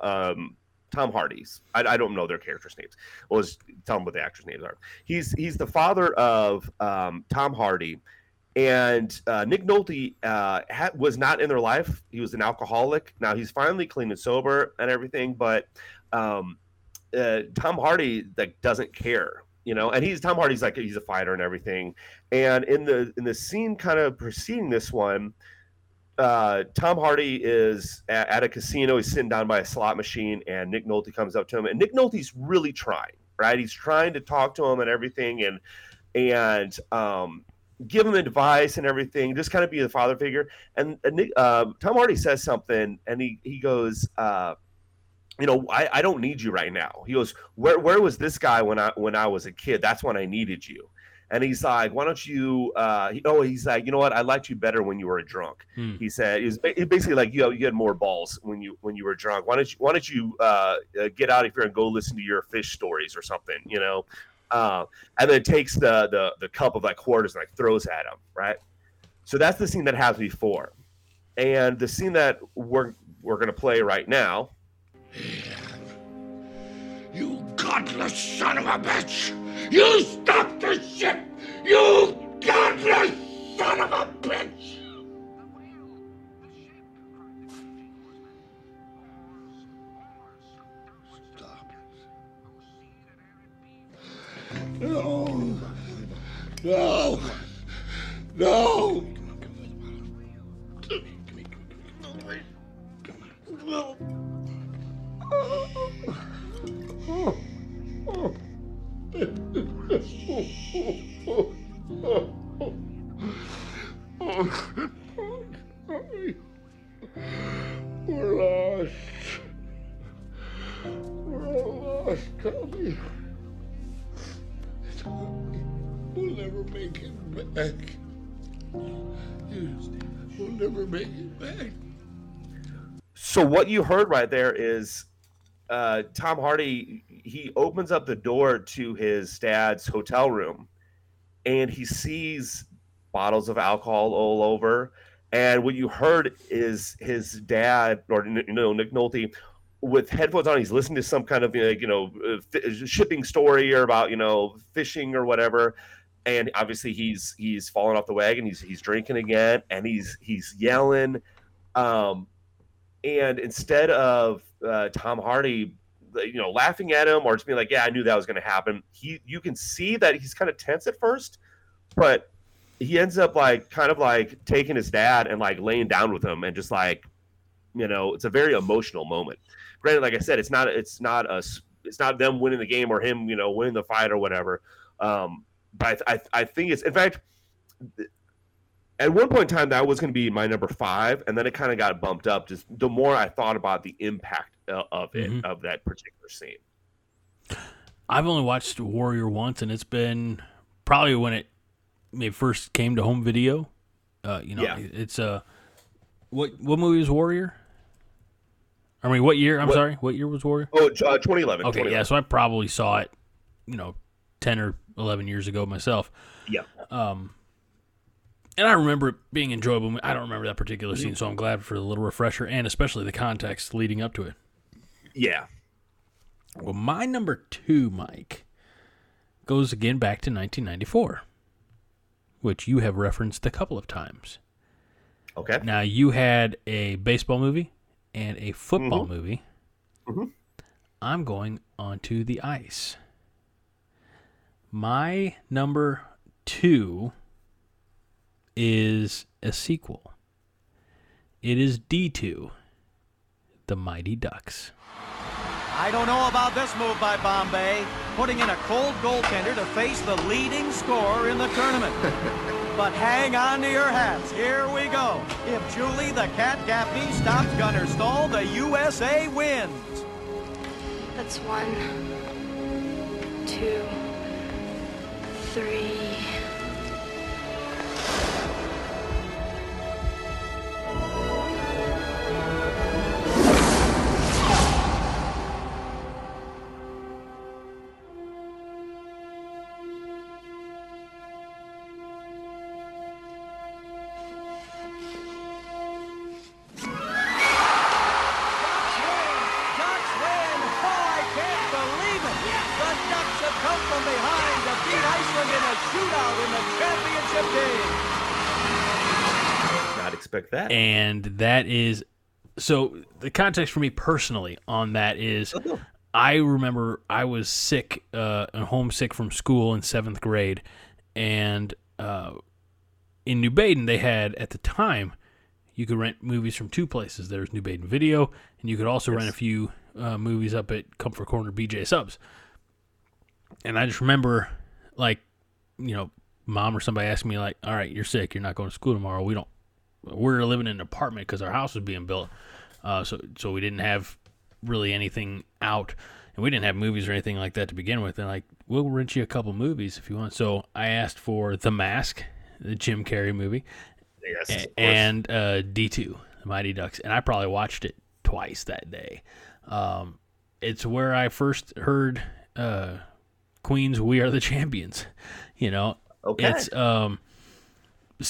um, Tom Hardy's. I, I, don't know their characters' names. Well, just tell them what the actors' names are. He's he's the father of um, Tom Hardy, and uh, Nick Nolte uh, ha- was not in their life. He was an alcoholic. Now he's finally clean and sober and everything, but um, uh, Tom Hardy like doesn't care you know and he's tom hardy's like he's a fighter and everything and in the in the scene kind of preceding this one uh, Tom Hardy is at, at, a casino. He's sitting down by a slot machine, and Nick Nolte comes up to him. And Nick Nolte's really trying, right? He's trying to talk to him and everything, and and um, give him advice and everything, just kind of be the father figure. And, and Nick, uh, Tom Hardy says something, and he he goes, uh, you know, I, I don't need you right now. He goes, where where was this guy when I when I was a kid? That's when I needed you. And he's like, why don't you? Uh, he, oh, he's like, you know what? I liked you better when you were a drunk. Hmm. He said, he's basically like, you know, you had more balls when you when you were drunk. Why don't you Why don't you uh, uh, get out of here and go listen to your fish stories or something? You know, uh, and then takes the, the the cup of like quarters and like throws at him, right? So that's the scene that happens before, and the scene that we're we're gonna play right now. You godless son of a bitch! You stopped the ship! You godless son of a bitch! Stop. No! No! No! No! So what you heard right there is uh, Tom Hardy. He opens up the door to his dad's hotel room, and he sees bottles of alcohol all over. And what you heard is his dad, or you know, Nick Nolte, with headphones on. He's listening to some kind of you know uh, shipping story or about you know fishing or whatever. And obviously he's he's falling off the wagon. He's he's drinking again, and he's he's yelling. Um, and instead of uh, Tom Hardy, you know, laughing at him or just being like, "Yeah, I knew that was going to happen," he you can see that he's kind of tense at first, but he ends up like kind of like taking his dad and like laying down with him and just like, you know, it's a very emotional moment. Granted, like I said, it's not it's not a it's not them winning the game or him, you know, winning the fight or whatever. Um, but I, I, I think it's in fact at one point in time that was going to be my number five and then it kind of got bumped up just the more i thought about the impact uh, of it Mhm. of that particular scene I've only watched Warrior once, and it's been probably when it it first came to home video. Uh, you know, Yeah. it's a what what movie was Warrior? I mean, what year? I'm What- sorry, what year was Warrior? oh uh, 2011 Okay, yeah, so I probably saw it, you know, ten or eleven years ago myself. yeah Um, and I remember it being enjoyable. I don't remember that particular scene, so I'm glad for the little refresher and especially the context leading up to it. yeah Well, my number two, Mike, goes again back to 1994, which you have referenced a couple of times. okay Now, you had a baseball movie and a football movie. Mhm. I'm going onto the ice. My number two is a sequel. It is D2, The Mighty Ducks. I don't know about this move by Bombay, putting in a cold goaltender to face the leading scorer in the tournament. but hang on to your hats. Here we go. If Julie the Cat Gaffney stops Gunnar Stahl, the USA wins. That's one, two, three. And that is so the context for me personally on that is i remember i was sick uh and homesick from school in seventh grade and uh in new baden they had at the time you could rent movies from two places there's new baden video and you could also rent a few uh, movies up at comfort corner bj subs and I just remember, like, you know, mom or somebody asked me, like, "All right, you're sick. You're not going to school tomorrow. We don't. We're living in an apartment because our house was being built, uh, so so we didn't have really anything out, and we didn't have movies or anything like that to begin with. And like, we'll rent you a couple movies if you want. So I asked for The Mask, the Jim Carrey movie, Yes, a- of course. and uh, D2, the Mighty Ducks, and I probably watched it twice that day. Um, it's where I first heard uh, Queen's "We Are the Champions." You know, Okay. it's um,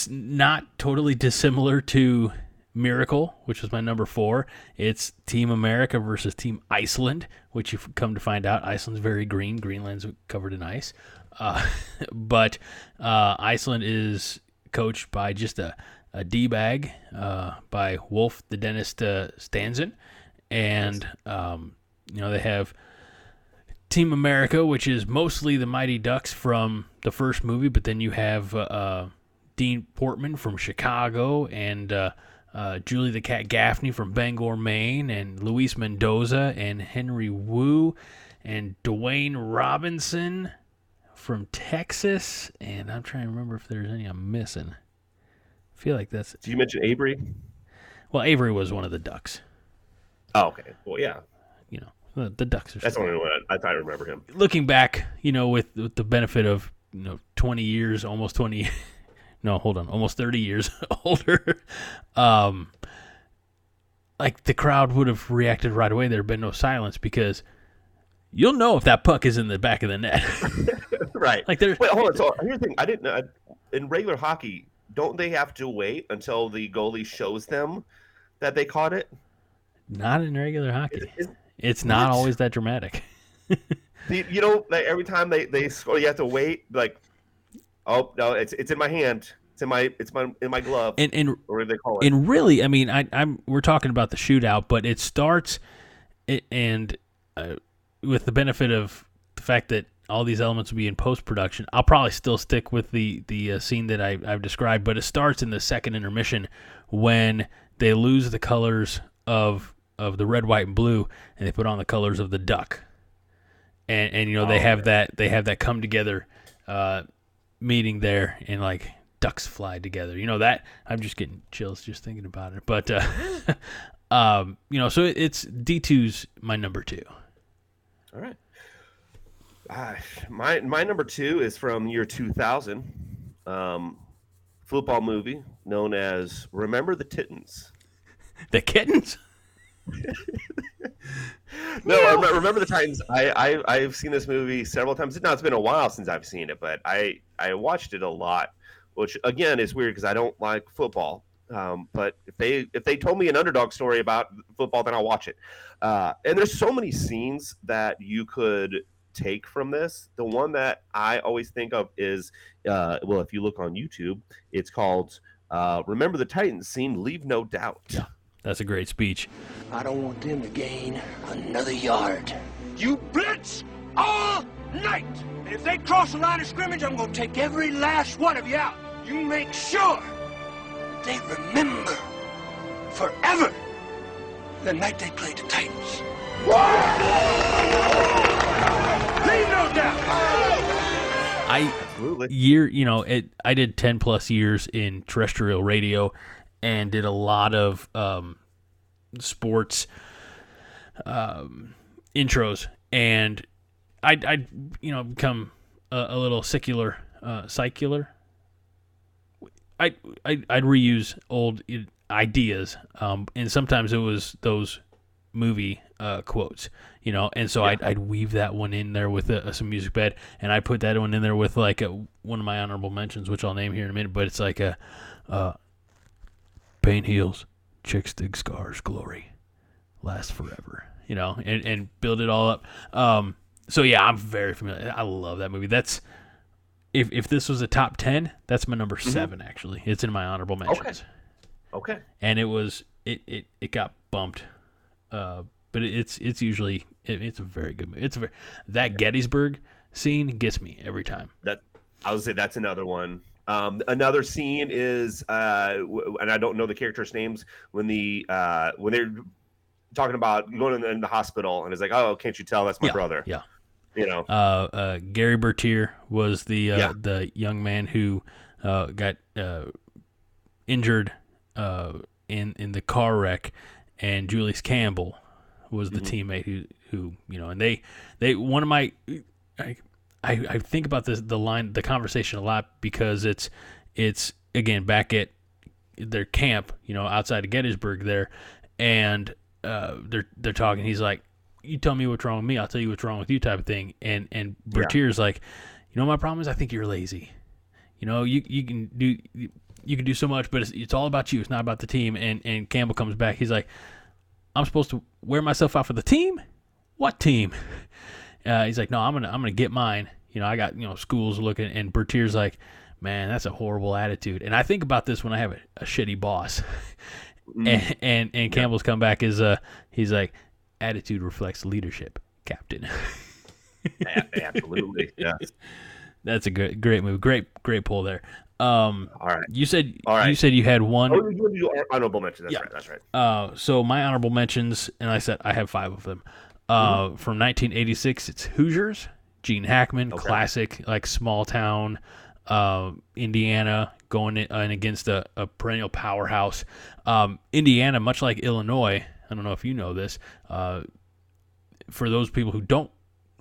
not totally dissimilar to Miracle, which was my number four. It's Team America versus Team Iceland, which you've come to find out Iceland's very green. Greenland's covered in ice. Uh, but uh, Iceland is coached by just a, a D bag uh, by Wolf the Dentist uh, Stansson. And, um, you know, they have Team America, which is mostly the Mighty Ducks from the first movie, but then you have uh, uh, Dean Portman from Chicago and uh, uh, Julie the Cat Gaffney from Bangor, Maine, and Luis Mendoza and Henry Wu and Dwayne Robinson from Texas. And I'm trying to remember if there's any I'm missing. I feel like that's. Did you mention Avery? Well, Avery was one of the Ducks. Oh, okay. Well, yeah. You know, the, the Ducks are. That's the only one I, I thought I remember him. looking back, you know, with, with the benefit of you know twenty years, almost twenty, no, hold on, almost thirty years older, um, like the crowd would have reacted right away. There'd been no silence because you'll know if that puck is in the back of the net. right. Like there's Wait, hold on. So here's the thing. I didn't know. In regular hockey, don't they have to wait until the goalie shows them that they caught it? not in regular hockey. Is- It's not what? always that dramatic. You you know, like every time they they score, you have to wait. Like, oh no, it's it's in my hand. It's in my it's my in my glove. And and or what do they call it? And really, I mean, I, I'm we're talking about the shootout, but it starts, and uh, with the benefit of the fact that all these elements will be in post production, I'll probably still stick with the the uh, scene that I, I've described. But it starts in the second intermission when they lose the colors of of the red, white, and blue, and they put on the colors of the duck. And and you know they Oh, have that they have that come together uh, meeting there, and like ducks fly together. You know that I'm just getting chills just thinking about it. But uh, um, you know, so it's D 2s my number two. All right. Uh, my my number two is from year 2000, um, football movie known as Remember the Titans. The kittens. No, I remember, the Titans. I, I I've seen this movie several times. Now it's been a while since I've seen it, but I I watched it a lot, which again is weird because I don't like football. Um, but if they if they told me an underdog story about football, then I'll watch it. Uh, and there's so many scenes that you could take from this. The one that I always think of is uh, well, if you look on YouTube, it's called uh, "Remember the Titans" scene. Leave no doubt. Yeah, that's a great speech. I don't want them to gain another yard. You blitz all night. And if they cross the line of scrimmage, I'm gonna take every last one of you out. You make sure they remember forever the night they played the Titans. Leave no doubt. I year you know it. I did ten plus years in terrestrial radio, and did a lot of um, sports um, intros, and I I you know become a, a little secular uh, secular. I I I'd reuse old ideas, um, and sometimes it was those movie uh, quotes, you know, and so I'd, I'd weave that one in there with uh some music bed, and I put that one in there with like a, one of my honorable mentions, which I'll name here in a minute, but it's like a uh, pain heals, chicks dig scars, glory lasts forever, you know, and, and build it all up. Um, so yeah, I'm very familiar. I love that movie. That's if if this was a top ten, that's my number seven. Actually, it's in my honorable mentions Okay. and it was it it, it got bumped uh but it, it's it's usually it, it's a very good movie it's a very, that gettysburg scene gets me every time That I would say that's another one. Um, another scene is, uh, w- and I don't know the characters' names when the uh, when they're talking about going in the, in the hospital, and it's like, oh, can't you tell that's my Yeah, brother? yeah You know, uh, uh, Gary Bertier was the uh, Yeah. the young man who uh, got uh, injured uh, in in the car wreck, and Julius Campbell was the teammate who who you know, and they they one of my I I, I think about this the line the conversation a lot because it's it's again back at their camp, you know, outside of Gettysburg there, and uh, they're they're talking. He's like, "You tell me what's wrong with me, I'll tell you what's wrong with you," type of thing. And and Bertier's like, "You know, my problem is I think you're lazy. You know, you you can do you can do so much, but it's, it's all about you. It's not about the team." And and Campbell comes back. He's like, "I'm supposed to wear myself out for the team? What team?" Uh, he's like, "No, I'm gonna I'm gonna get mine. You know, I got you know schools looking." And Bertier's like, "Man, that's a horrible attitude." And I think about this when I have a, a shitty boss. and and, and Campbell's comeback is uh he's like, "Attitude reflects leadership, Captain." Absolutely. Yeah. That's a great great move. Great great pull there. Um, All right. you said All right. you said you had one. Oh, you honorable mention. That's Yeah. right. That's right. Uh, so my honorable mentions, and I said I have five of them. Uh, from 1986, it's Hoosiers, Gene Hackman, Okay. classic like small town, uh, Indiana going in, in against a, a perennial powerhouse. Um, Indiana, much like Illinois, I don't know if you know this. Uh, for those people who don't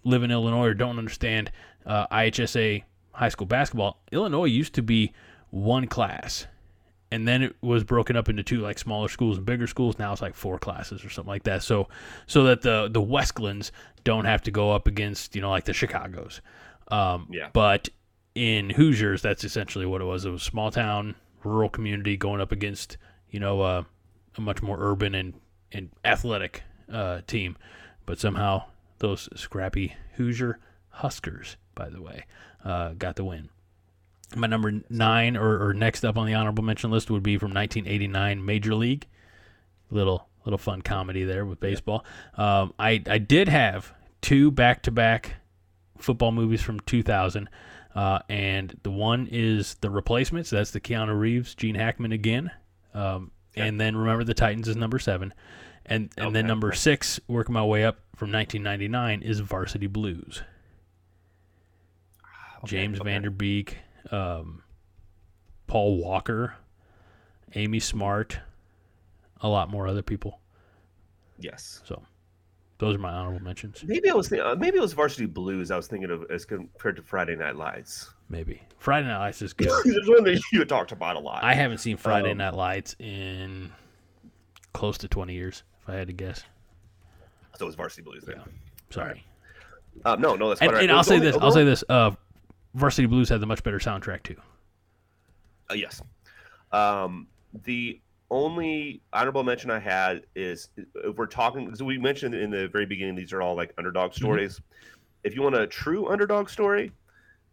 live in Illinois or don't understand uh, IHSA high school basketball, Illinois used to be one class, and then it was broken up into two, like smaller schools and bigger schools. Now it's like four classes or something like that. So, so that the the Westlands don't have to go up against you know like the Chicago's. Um, Yeah. But in Hoosiers, that's essentially what it was. It was small town, rural community going up against you know uh, a much more urban and and athletic uh, team. But somehow those scrappy Hoosier Huskers, by the way, uh, got the win. My number nine, or, or next up on the honorable mention list, would be from 1989 Major League. Little little fun comedy there with baseball. Um, I I did have two back to back football movies from 2000, uh, and the one is The Replacements. That's the Keanu Reeves, Gene Hackman again, um, and then Remember the Titans is number seven, and and then number six, working my way up from 1999, is Varsity Blues. James okay. Van Der Beek, um, Paul Walker, Amy Smart, a lot more other people. Yes. So those are my honorable mentions. Maybe I was thinking, uh, maybe it was Varsity Blues. I was thinking of as compared to Friday Night Lights. Maybe Friday Night Lights is good. There's one that you talked about a lot. I haven't seen Friday Um, Night Lights in close to 20 years, if I had to guess. So it was Varsity Blues. Then. Sorry. Uh, no, no, that's And, quite and It I'll say only- this. I'll say this. Uh, Varsity Blues had the much better soundtrack too. Uh, yes. Um, the only honorable mention I had is if we're talking, so we mentioned in the very beginning, these are all like underdog Mm-hmm. stories. If you want a true underdog story,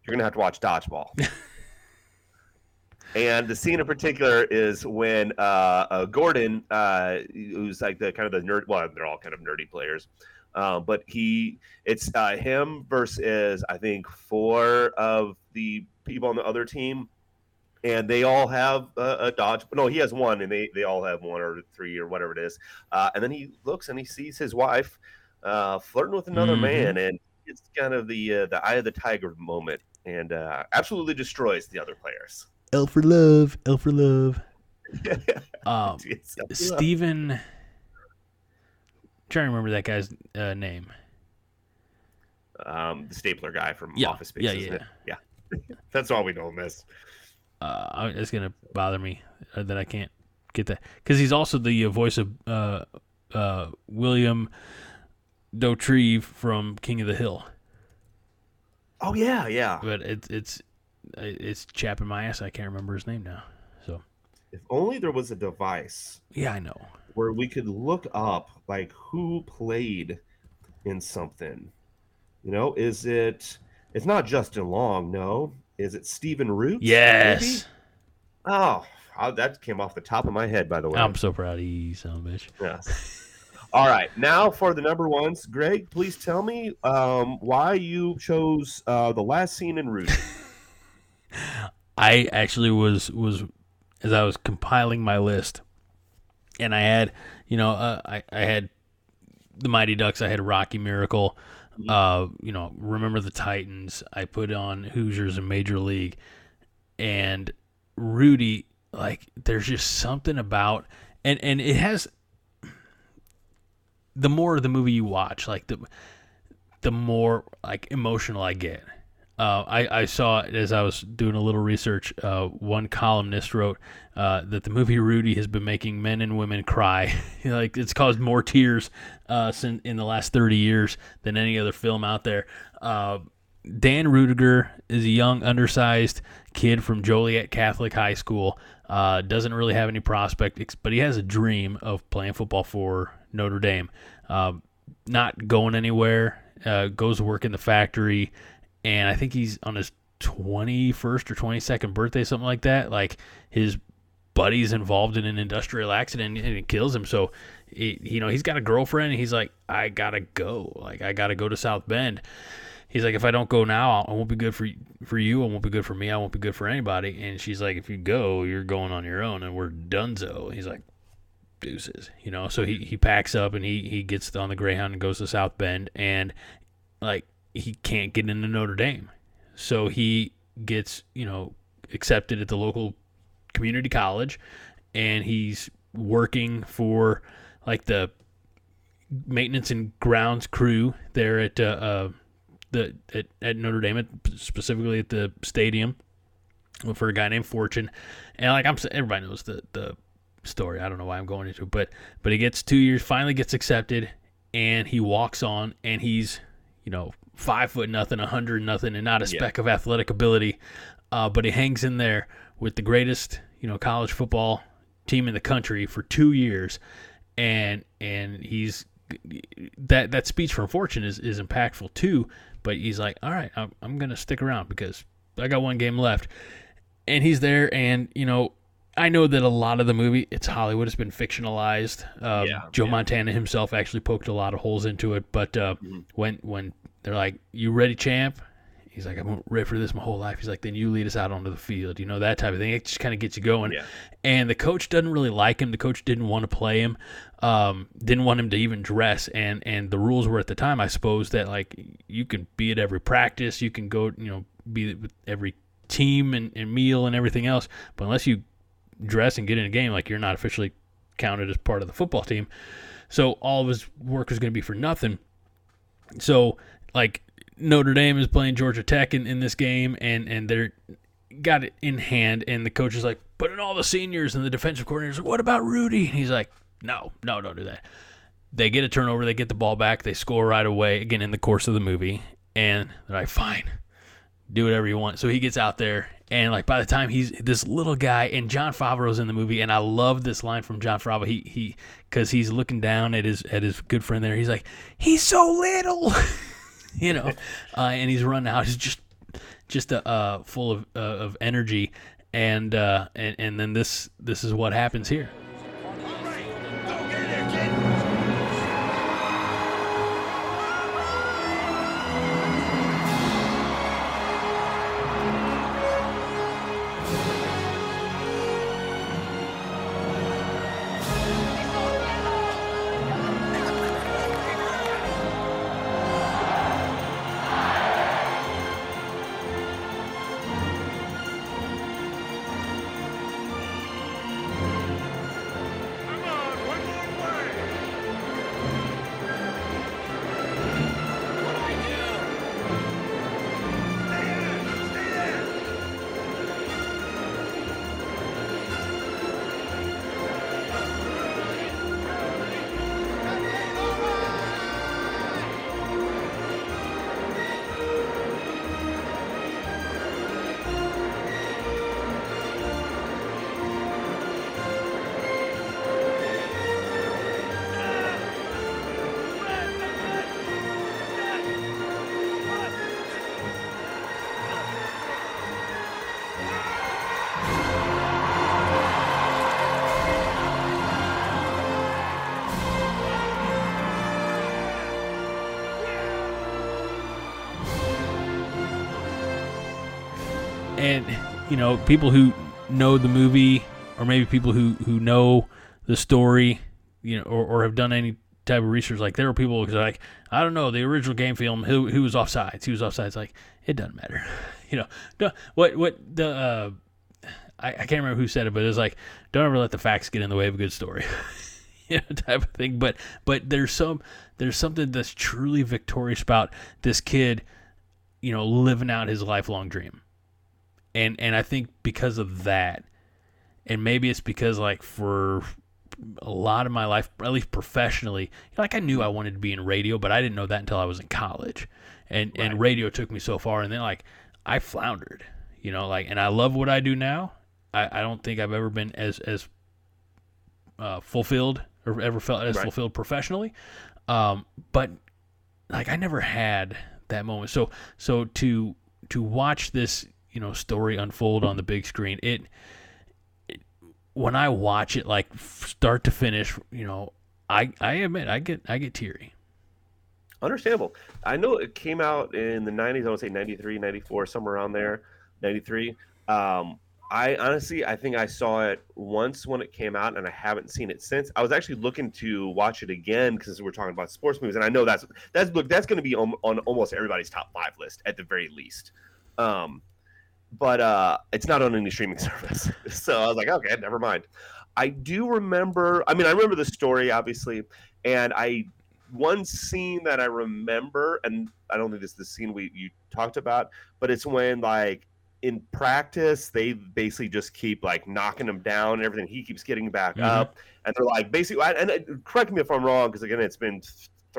you're going to have to watch Dodgeball. and the scene in particular is when uh, uh, Gordon, uh, who's like the kind of the nerd, well, they're all kind of nerdy players. Um, but he, it's uh, him versus I think four of the people on the other team, and they all have a, a dodge. No, he has one, and they they all have one or three or whatever it is. Uh, and then he looks and he sees his wife uh, flirting with another Mhm. man, and it's kind of the uh, the eye of the tiger moment, and uh, absolutely destroys the other players. L for love. L for love. Um, It's- Stephen. Trying to remember that guy's uh, name. um, the stapler guy from Yeah, Office Space. yeah, yeah. it? yeah. That's all we know him as. Uh, it's gonna bother me uh, that I can't get that because he's also the uh, voice of uh, uh, William Dauterive from King of the Hill. Oh yeah, yeah. But it's it's it's chapping my ass. I can't remember his name now. So If only there was a device yeah, I know. Where we could look up like who played in something. You know, is it? It's not Justin Long, no. Is it Stephen Root? Yes, Oh, oh, that came off the top of my head, by the way. I'm so proud of you, son of a bitch. Yes. All right, now for the number ones, Greg. Please tell me um, why you chose uh, the last scene in Rudy. I actually was was as I was compiling my list, and I had you know uh, I I had the Mighty Ducks, I had Rocky Miracle, Uh, you know, remember the Titans. I put on Hoosiers and Major League, and Rudy. Like, there's just something about, and and it has. The more of the movie you watch, like the, the more like emotional I get. Uh, I, I saw as I was doing a little research. Uh, one columnist wrote uh, that the movie Rudy has been making men and women cry. like it's caused more tears uh, in the last thirty years than any other film out there. Uh, Dan Ruettiger is a young, undersized kid from Joliet Catholic High School. Doesn't really have any prospect, but he has a dream of playing football for Notre Dame. not going anywhere. goes to work in the factory and I think he's on his 21st or 22nd birthday, something like that. Like his buddy's involved in an industrial accident and it kills him. So, it, you know, he's got a girlfriend and he's like, I gotta go. Like, I gotta go to South Bend. He's like, if I don't go now, I won't be good for for you. I won't be good for me. I won't be good for anybody. And she's like, if you go, you're going on your own, and we're donezo. He's like, deuces, you know. So he he packs up and he he gets on the Greyhound and goes to South Bend, and like he can't get into Notre Dame. So he gets, you know, accepted at the local community college and he's working for like the maintenance and grounds crew there at uh, uh the at, at Notre Dame, specifically at the stadium, for a guy named Fortune, and like I'm everybody knows the the story. I don't know why I'm going into it, but but he gets two years, finally gets accepted, and he walks on, and he's you know five foot nothing, a hundred nothing, and not a speck yeah. of athletic ability. Uh, but he hangs in there with the greatest, you know, college football team in the country for two years, and and he's that that speech from Fortune is is impactful too. But he's like, all right, I'm, I'm gonna stick around because I got one game left, and he's there, and you know. I know that a lot of the movie, it's Hollywood, it's been fictionalized. Um, yeah, Joe yeah. Montana himself actually poked a lot of holes into it. But uh, mm-hmm. when when they're like, "You ready, champ?" He's like, "I've been ready for this my whole life." He's like, "Then you lead us out onto the field." You know that type of thing. It just kind of gets you going. Yeah. And the coach doesn't really like him. The coach didn't want to play him. Um, didn't want him to even dress. And and the rules were at the time, I suppose, that like you can be at every practice, you can go, you know, be with every team and, and meal and everything else, but unless you dress and get in a game, like you're not officially counted as part of the football team. So all of his work is going to be for nothing. So like Notre Dame is playing Georgia Tech in, in this game, and and they're got it in hand, and the coach is like, put in all the seniors, and the defensive coordinator's like, what about Rudy? And he's like, no, no, don't do that. They get a turnover, they get the ball back, they score right away, again in the course of the movie, and they're like, fine, do whatever you want. So he gets out there, and like by the time he's this little guy, and Jon Favreau's in the movie, and I love this line from Jon Favreau. He he because he's looking down at his at his good friend there. He's like, he's so little. you know, uh, and he's running out. He's just just uh, uh full of uh, of energy, and uh, and and then this this is what happens here. You know people who know the movie or maybe people who who know the story you know or, or have done any type of research. Like there were people who like, I don't know, the original game film, who who was offsides? Who was offsides? Like it doesn't matter, you know. No, what what the uh, I, I can't remember who said it, but it was like, don't ever let the facts get in the way of a good story, you know, type of thing. But but there's some there's something that's truly victorious about this kid, you know, living out his lifelong dream, and and I think because of that, and maybe it's because like for a lot of my life, at least professionally, like I knew I wanted to be in radio, but I didn't know that until I was in college, and right. and radio took me so far, and then like I floundered, you know, like, and I love what I do now. I, I don't think I've ever been as as uh, fulfilled or ever felt as right. fulfilled professionally, um, but like I never had that moment. So so to to watch this you know story unfold on the big screen, it when I watch it like start to finish, you know, I I admit I get I get teary. Understandable. I know it came out in the 90s, I would say 93, 94, somewhere around there, 93. Um, I honestly, I think I saw it once when it came out, and I haven't seen it since. I was actually looking to watch it again because we're talking about sports movies, and I know that's that's look that's going to be on, on, almost everybody's top five list at the very least. Um, but uh, it's not on any streaming service. So I was like, okay, never mind. I do remember. I mean, I remember the story obviously, and I one scene that I remember, and I don't think this is the scene we you talked about, but it's when like in practice they basically just keep like knocking him down and everything. He keeps getting back mm-hmm. up, and they're like basically. And, and correct me if I'm wrong, because again, it's been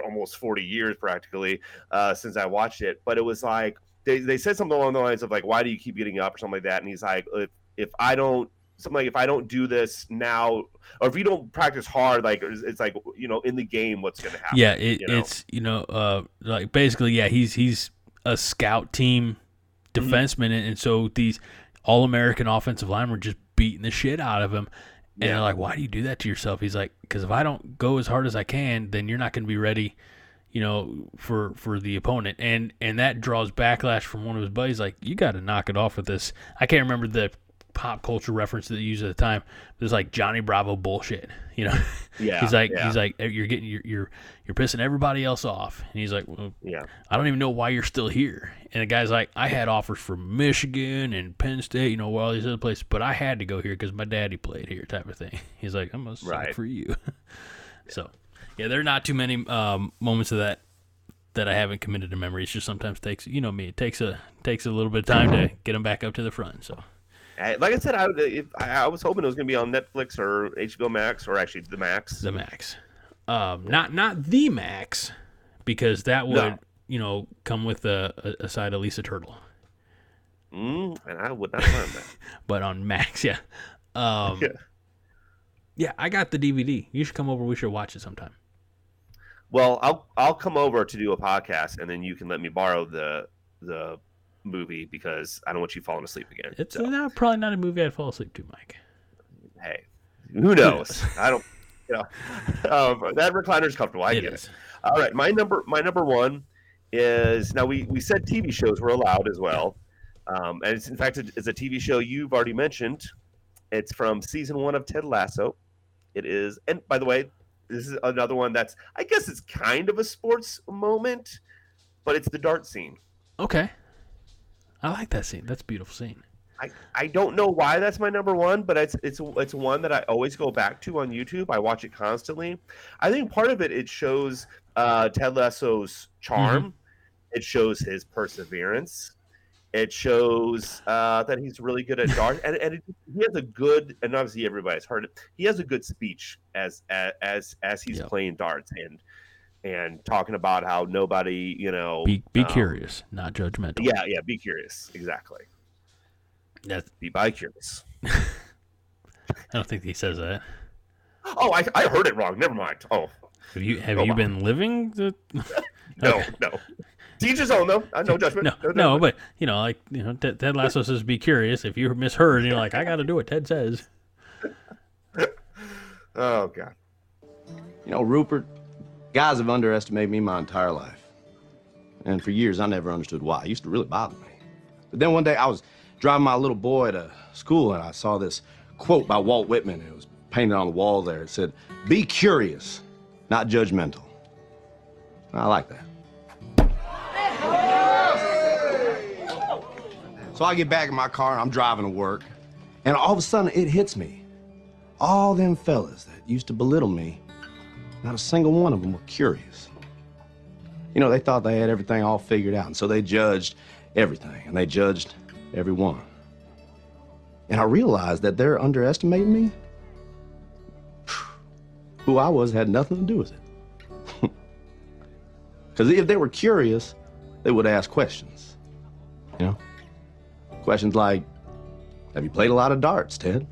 almost 40 years practically uh, since I watched it, but it was like they, they said something along the lines of like, why do you keep getting up or something like that? And he's like, if, if I don't something like if I don't do this now, or if you don't practice hard, like it's like you know in the game, what's going to happen? Yeah, it, you know? it's you know uh, like basically yeah he's he's a scout team mm-hmm. defenseman, mm-hmm. and, so these all American offensive linemen were just beating the shit out of him. And yeah. they're like, why do you do that to yourself? He's like, because if I don't go as hard as I can, then you're not going to be ready you know, for for the opponent, and and that draws backlash from one of his buddies. Like, you got to knock it off with this. I can't remember the pop culture reference that they used at the time. It was like Johnny Bravo bullshit. You know, yeah. he's like yeah. he's like you're getting you're, you're you're pissing everybody else off, and he's like, well, yeah, I don't even know why you're still here. And the guy's like, I had offers from Michigan and Penn State, you know, all these other places, but I had to go here because my daddy played here, type of thing. He's like, I must right. for you. so yeah, there are not too many um, moments of that that I haven't committed to memory. It just sometimes takes, you know me, it takes a takes a little bit of time to get them back up to the front. So, like I said, I if, I was hoping it was going to be on Netflix or HBO Max or actually the Max. The Max, um, not not the Max, because that would no. you know come with a, a, side of Lisa Turtle. Mm, and I would not mind that. but on Max, yeah. Um, yeah. Yeah, I got the DVD. You should come over. We should watch it sometime. Well, I'll I'll come over to do a podcast, and then you can let me borrow the the movie because I don't want you falling asleep again. It's so. not, probably not a movie I'd fall asleep to, Mike. Hey, who knows? I don't. You know, um, that recliner's comfortable. I it get is. it. All right, my number my number one is now we we said TV shows were allowed as well, um, and it's in fact it's a TV show you've already mentioned. It's from season one of Ted Lasso. It is, and by the way, this is another one that's I guess it's kind of a sports moment, but it's the dart scene. Okay. I like that scene. That's a beautiful scene. I, I don't know why that's my number one, but it's it's it's one that I always go back to on YouTube. I watch it constantly. I think part of it it shows uh, Ted Lasso's charm. Mm-hmm. It shows his perseverance. It shows uh, that he's really good at darts, and, and it, he has a good, and obviously everybody's heard it. He has a good speech as as as he's yep. playing darts and and talking about how nobody, you know, be be um, curious, not judgmental. Yeah, yeah, be curious, exactly. That's be by curious. I don't think he says that. Oh, I, I heard it wrong. Never mind. Oh, have you have you been living the? no, no. Teach his own, though. Uh, no judgment. No, no, no, but you know, like you know, Ted, Ted Lasso says, "Be curious." If you misheard, and you're like, "I got to do what Ted says." oh God. You know, Rupert, guys have underestimated me my entire life, and for years I never understood why. It used to really bother me. But then one day I was driving my little boy to school, and I saw this quote by Walt Whitman. It was painted on the wall there. It said, "Be curious." not judgmental. I like that. So I get back in my car and I'm driving to work, and all of a sudden it hits me. All them fellas that used to belittle me, not a single one of them were curious. You know, they thought they had everything all figured out, and so they judged everything, and they judged everyone. And I realized that they're underestimating me. Who I was had nothing to do with it. Because if they were curious, they would ask questions. You know? Questions like, have you played a lot of darts, Ted?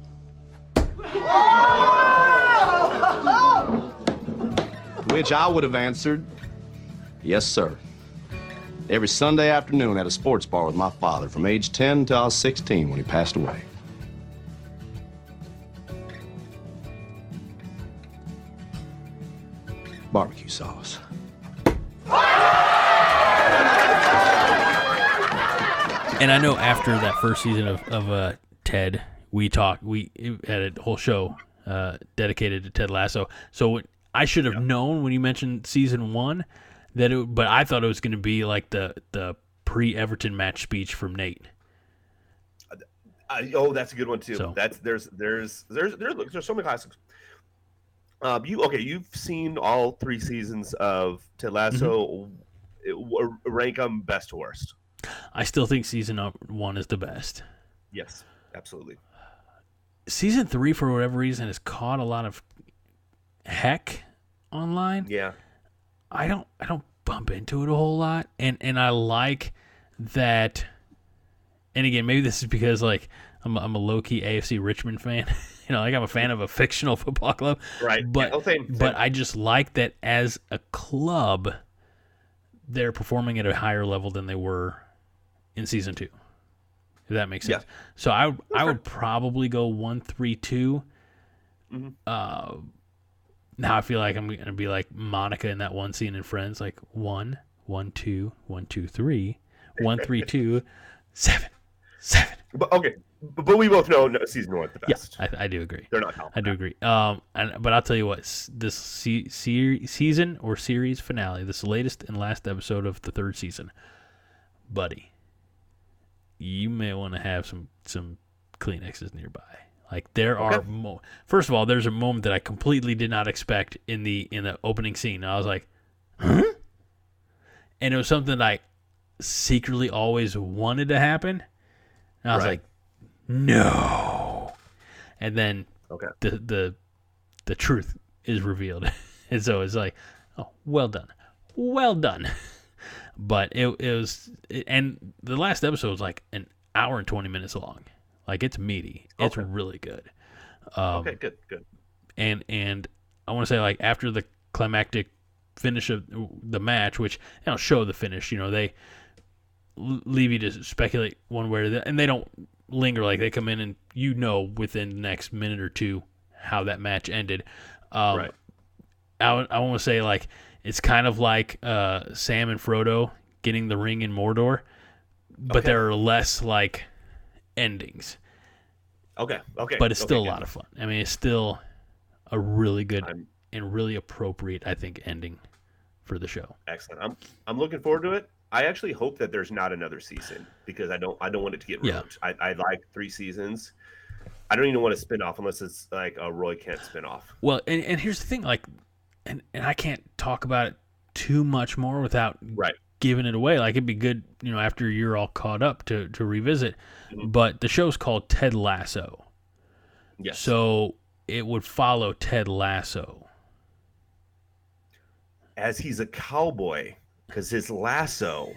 Which I would have answered, yes, sir. Every Sunday afternoon at a sports bar with my father from age 10 until I was 16 when he passed away. Barbecue sauce. And I know after that first season of, of uh, Ted, we talked, we had a whole show uh, dedicated to Ted Lasso. So I should have known when you mentioned season one that it, but I thought it was going to be like the, the pre Everton match speech from Nate. Oh, that's a good one too. So- That's there's there's there's there's there's so many classics. Um, you okay? You've seen all three seasons of Ted Lasso. Mm-hmm. Rank them best to worst. I still think season one is the best. Yes, absolutely. Season three, for whatever reason, has caught a lot of heck online. Yeah. I don't I don't bump into it a whole lot and and I like that and again maybe this is because like I'm a, I'm a low key AFC Richmond fan you know like I'm a fan of a fictional football club Right. but Yeah, oh, same, same. but I just like that as a club they're performing at a higher level than they were in season 2 if that makes Yeah. sense so I would I would probably go 1 3 2 Mhm. uh now I feel like I'm gonna be like Monica in that one scene in Friends, like one, one, two, one, two, three, one, three, two, seven, seven. But okay, but, we both know no, season one the Yeah, best. I, I do agree. They're not. I do agree. Um, and but I'll tell you what, this se- se- season or series finale, this latest and last episode of the third season, buddy, you may want to have some some Kleenexes nearby. Like there are, mo- first of all, there's a moment that I completely did not expect in the in the opening scene. I was like, huh? And it was something I secretly always wanted to happen. And I was Right. like, no. And then Okay. the the the truth is revealed. and so it's like, oh, well done. Well done. But it, it was it, and the last episode was like an hour and 20 minutes long. Like it's meaty. It's Okay. really good. Um, okay, good, good. and and I want to say like after the climactic finish of the match, which they don't show the finish, you know, they leave you to speculate one way or the and they don't linger like they come in and you know within the next minute or two how that match ended. Um, Right. I, I want to say like it's kind of like uh, Sam and Frodo getting the ring in Mordor, but Okay. there are less like endings Okay, okay. but it's okay, still a lot of fun. I mean, it's still a really good I'm- and really appropriate, I think, ending for the show. Excellent. I'm I'm looking forward to it. I actually hope that there's not another season because I don't I don't want it to get Yeah. ruined. I, I like three seasons. I don't even want a spin off unless it's like a Roy Kent spin off. Well, and, and here's the thing, like, and, and I can't talk about it too much more without Right. giving it away. Like, it'd be good, you know, after you're all caught up to to revisit. Mm-hmm. But the show's called Ted Lasso, Yes. so it would follow Ted Lasso. As he's a cowboy, because his lasso,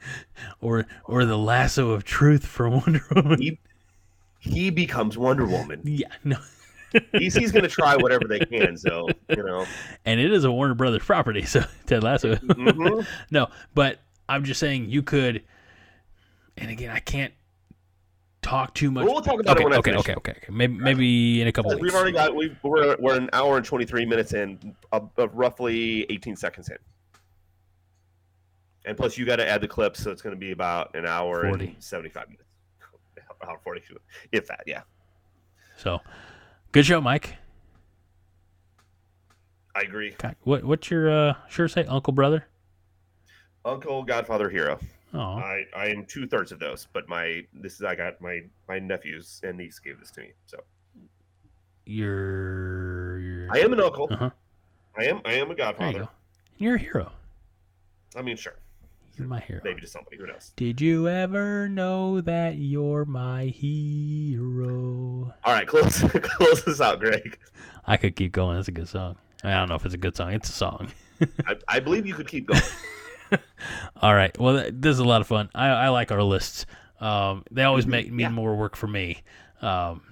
Or, or the lasso of truth from Wonder Woman. he, he becomes Wonder Woman. Yeah, no. He's going to try whatever they can. So, you know, and it is a Warner Brothers property, so Ted Lasso. Mhm. no, but I'm just saying you could. And again, I can't talk too much. Well, we'll talk about it okay, I okay, finish. okay, okay, okay. Maybe, maybe in a couple we've weeks. already got, we've, we're, we're an hour and 23 minutes in, of, of roughly 18 seconds in. And plus, you got to add the clips, so it's going to be about an hour 40. and 75 minutes. Hour 40, if that, yeah. So, good show, Mike. I agree. God, what what's your uh, sure say uncle brother? Uncle, Godfather, hero. Oh, I, I am two thirds of those, but my this is I got my my nephews and niece gave this to me. So you're, you're I am an uncle. Uh-huh. I am I am a There you godfather. go. You're a hero. I mean, sure, You're my hero. maybe to somebody who knows. Did you ever know that you're my hero? All right, close close this out, Greg. I could keep going. That's a good song. I don't know if it's a good song. It's a song. I, I believe you could keep going. All right. Well, th- this is a lot of fun. I, I like our lists. Um, they always make mean more work for me. Um,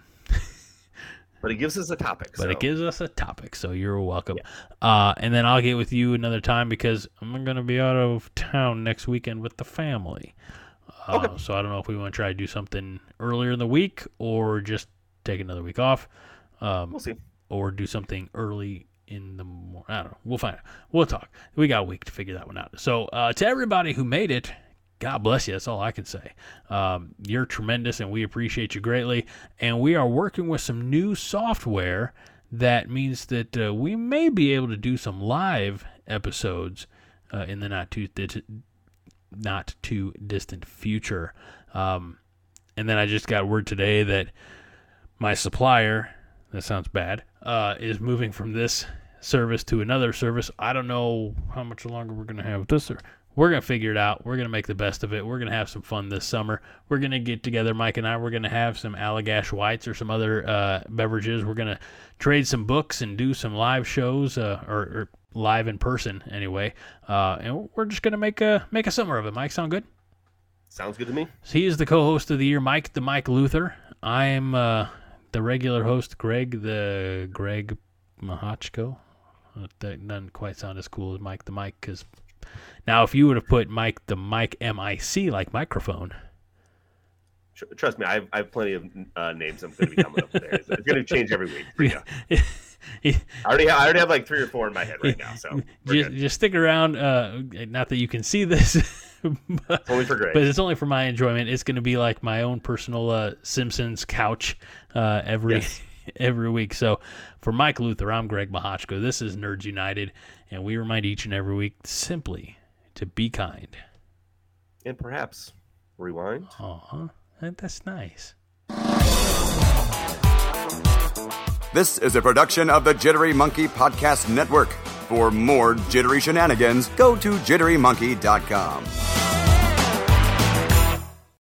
but it gives us a topic. but so. it gives us a topic, so you're welcome. Uh, and then I'll get with you another time because I'm going to be out of town next weekend with the family. Uh, So I don't know if we want to try to do something earlier in the week or just take another week off. Um, We'll see. Or do something early in the morning. I don't know. We'll find out. We'll talk. We got a week to figure that one out. So uh, to everybody who made it, God bless you. That's all I can say. Um, you're tremendous, and we appreciate you greatly. And we are working with some new software that means that uh, we may be able to do some live episodes uh, in the not too di- not too distant future. Um, and then I just got word today that my supplier, that sounds bad, uh, is moving from this service to another service. I don't know how much longer we're going to have this. Or we're going to figure it out. We're going to make the best of it. We're going to have some fun this summer. We're going to get together, Mike and I. We're going to have some Allagash Whites or some other uh, beverages. We're going to trade some books and do some live shows uh, or, or live in person anyway. Uh, and we're just going to make a make a summer of it. Mike, sound good? Sounds good to me. So he is the co-host of the year, Mike the Mike Luther. I am uh, the regular host, Greg the Greg Mahachko. That doesn't quite sound as cool as Mike the Mike because now if you would have put Mike the Mike M I C like microphone, Trust me, I have, I have plenty of uh, names I'm going to be coming up with there. It's, going to change every week. I already, have, I already have like three or four in my head right now. So just, just stick around. Uh, not that you can see this, but, only for Greg. but it's only for my enjoyment. It's going to be like my own personal uh, Simpsons couch uh, every Yes. every week. So for Mike Luther, I'm Greg Mahachko. This is Nerds United, and we remind each and every week simply to be kind. and perhaps rewind. Aw, that- that's nice. This is a production of the Jittery Monkey Podcast Network. For more jittery shenanigans, go to jitterymonkey.com.